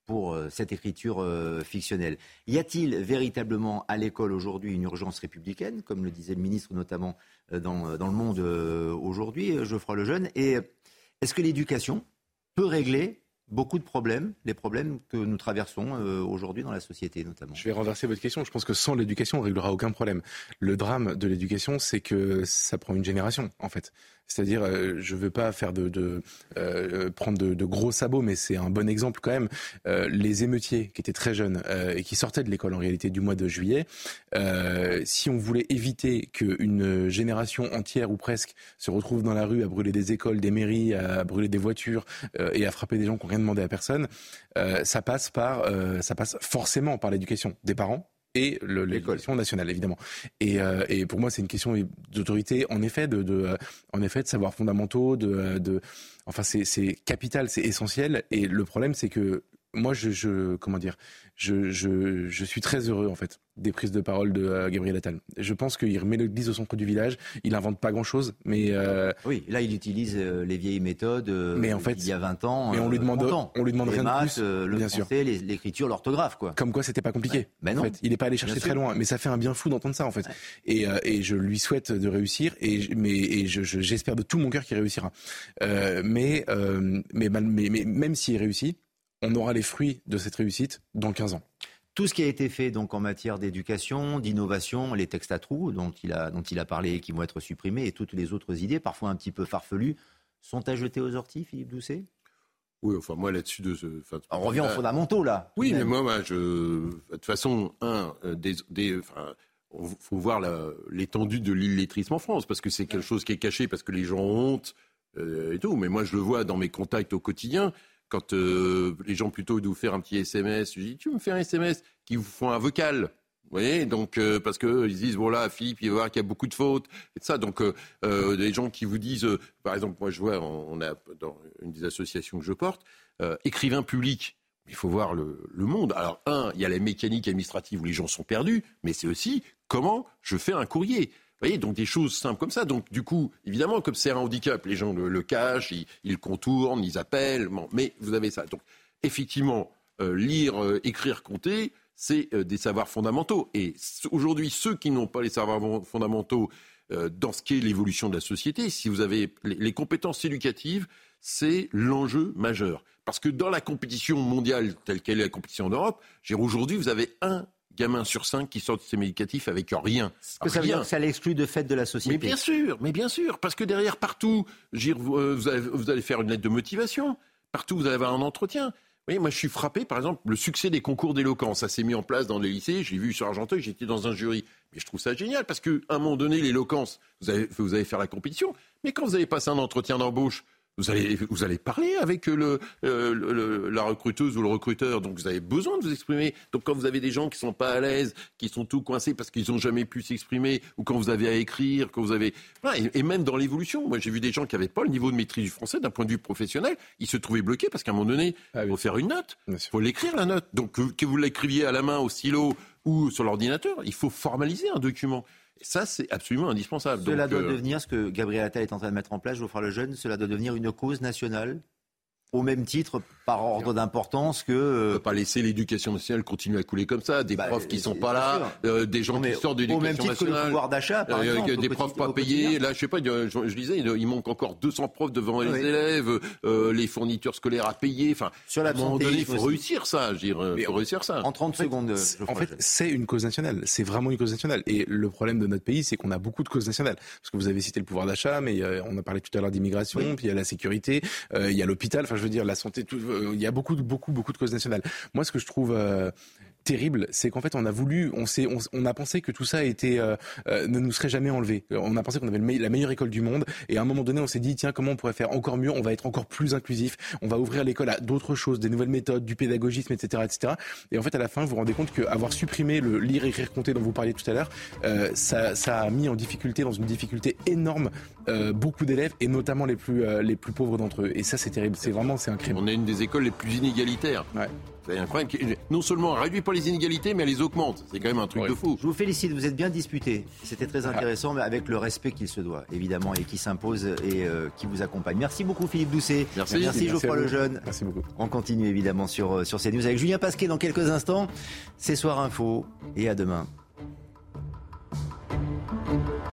pour cette écriture fictionnelle. Y a-t-il véritablement à l'école aujourd'hui une urgence républicaine, comme le disait le ministre notamment euh, dans, dans le monde euh, aujourd'hui, euh, Geoffroy Lejeune? Et est-ce que l'éducation peut régler beaucoup de problèmes, les problèmes que nous traversons aujourd'hui dans la société notamment. Je vais renverser votre question. Je pense que sans l'éducation, on réglera aucun problème. Le drame de l'éducation, c'est que ça prend une génération, en fait. C'est-à-dire, euh, je ne veux pas faire de, euh, prendre de, gros sabots, mais c'est un bon exemple quand même. Euh, les émeutiers qui étaient très jeunes euh, et qui sortaient de l'école en réalité du mois de juillet, euh, si on voulait éviter qu'une génération entière ou presque se retrouve dans la rue à brûler des écoles, des mairies, à brûler des voitures et à frapper des gens qui n'ont rien demandé à personne, ça passe par, ça passe forcément par l'éducation des parents et l'éducation nationale, évidemment. Et, euh, et, pour moi, c'est une question d'autorité, en effet, de, de, euh, en effet, de savoirs fondamentaux, de, de enfin, c'est capital, c'est essentiel. Et le problème, c'est que moi, je, je, comment dire, je, je, je, suis très heureux en fait des prises de parole de euh, Gabriel Attal. Je pense qu'il remet l'église au centre du village. Il invente pas grand-chose, mais euh, oui, là il utilise euh, les vieilles méthodes. mais en fait, il y a 20 ans. Mais on lui demande, on lui demande rien de plus. le bien français, l'écriture, l'orthographe, quoi. Comme quoi, c'était pas compliqué. Mais non. En fait, il n'est pas allé chercher très loin, mais ça fait un bien fou d'entendre ça en fait. Et, et, je lui souhaite de réussir, et mais et j'espère de tout mon cœur qu'il réussira. mais, mais, mais, mais même s'il réussit on aura les fruits de cette réussite dans 15 ans. Tout ce qui a été fait donc en matière d'éducation, d'innovation, les textes à trous dont il a, dont il a parlé et qui vont être supprimés, et toutes les autres idées, parfois un petit peu farfelues, sont à jeter aux orties, Philippe Doucet? Oui, enfin moi là-dessus de. On revient aux fondamentaux là. Oui, mais moi, je, de toute façon, un, euh, des, des enfin, faut voir l'étendue de l'illettrisme en France parce que c'est quelque chose qui est caché parce que les gens ont honte euh, et tout. Mais moi, je le vois dans mes contacts au quotidien quand euh, les gens plutôt doivent faire un petit SMS, je dis tu me fais un SMS, qui vous font un vocal. Vous voyez, donc euh, parce que ils disent voilà Philippe, il va voir qu'il y a beaucoup de fautes et ça. Donc euh, des gens qui vous disent, par exemple, moi je vois, on a dans une des associations que je porte, écrivain public. Il faut voir le, le, monde. Alors un, il y a la mécanique administrative où les gens sont perdus, mais c'est aussi comment je fais un courrier voyez, donc des choses simples comme ça. Donc du coup, évidemment, comme c'est un handicap, les gens le, cachent, ils, contournent, ils appellent. mais vous avez ça. Donc effectivement, euh, lire, euh, écrire, compter, c'est euh, des savoirs fondamentaux. Et aujourd'hui, ceux qui n'ont pas les savoirs fondamentaux dans ce qu'est l'évolution de la société, si vous avez les, les compétences éducatives, c'est l'enjeu majeur. Parce que dans la compétition mondiale telle qu'elle est la compétition en Europe, aujourd'hui, vous avez un gamins sur cinq qui sortent de ces médicatifs avec rien. Que ça veut dire que ça l'exclut de fait de la société. Mais bien sûr, mais bien sûr, parce que derrière partout, euh, vous allez, vous allez faire une lettre de motivation. Partout, vous allez avoir un entretien. Vous voyez, moi, je suis frappé, par exemple, le succès des concours d'éloquence. Ça s'est mis en place dans les lycées. J'ai vu sur Argenteuil, j'étais dans un jury. Mais je trouve ça génial parce qu'à un moment donné, l'éloquence, vous allez, vous allez faire la compétition. Mais quand vous avez passé un entretien d'embauche, Vous allez, vous allez parler avec le, la recruteuse ou le recruteur, donc vous avez besoin de vous exprimer. Donc quand vous avez des gens qui sont pas à l'aise, qui sont tout coincés parce qu'ils n'ont jamais pu s'exprimer, ou quand vous avez à écrire, quand vous avez... Et, même dans l'évolution, moi j'ai vu des gens qui n'avaient pas le niveau de maîtrise du français d'un point de vue professionnel, ils se trouvaient bloqués parce qu'à un moment donné, il ah faut faire une note, il faut l'écrire la note. Donc que vous l'écriviez à la main, au stylo ou sur l'ordinateur, il faut formaliser un document. Ça, c'est absolument indispensable. Cela doit euh, devenir ce que Gabriel Attal est en train de mettre en place, Geoffroy Lejeune, cela doit devenir une cause nationale au même titre, par ordre d'importance que. On ne peut pas laisser l'éducation nationale continuer à couler comme ça. Des bah, profs qui ne sont pas là, euh, des gens qui sortent de l'éducation nationale. Que le pouvoir d'achat, par euh, exemple, Des profs pas payés. Là, je sais pas, je, je, disais, il manque encore 200 profs devant les élèves, euh, les fournitures scolaires à payer. Enfin, Sur la à un moment donné, il faut réussir ça. Je dire, il faut réussir ça. En 30 secondes. En fait, c'est une cause nationale. C'est vraiment une cause nationale. Et le problème de notre pays, c'est qu'on a beaucoup de causes nationales. Parce que vous avez cité le pouvoir d'achat, mais on a parlé tout à l'heure d'immigration, puis il y a la sécurité, il y a l'hôpital. Enfin, je veux dire, la santé, tout, euh, il y a beaucoup, beaucoup, beaucoup de causes nationales. Moi, ce que je trouve euh, terrible, c'est qu'en fait, on a voulu, on, s'est, on, a pensé que tout ça était, euh, ne nous serait jamais enlevé. On a pensé qu'on avait la meilleure école du monde, et à un moment donné, on s'est dit, tiens, comment on pourrait faire encore mieux On va être encore plus inclusif. On va ouvrir l'école à d'autres choses, des nouvelles méthodes, du pédagogisme, etc., etc. Et en fait, à la fin, vous vous rendez compte qu'avoir supprimé le lire, écrire, compter dont vous parliez tout à l'heure, ça, ça, a mis en difficulté, dans une difficulté énorme, beaucoup d'élèves, et notamment les plus, les plus pauvres d'entre eux. Et ça, c'est terrible. C'est vraiment, c'est un crime. On est une des écoles les plus inégalitaires. Ouais. C'est incroyable. Non seulement elle réduit pas les inégalités, mais elle les augmente. C'est quand même un truc de fou. Je vous félicite, vous êtes bien disputé. C'était très intéressant, mais avec le respect qu'il se doit, évidemment, et qui s'impose et euh, qui vous accompagne. Merci beaucoup, Philippe Doucet. Merci, Merci, Geoffroy Lejeune. Merci beaucoup. On continue évidemment sur, euh, sur CNews avec Julien Pasquet dans quelques instants. C'est Soir Info et à demain.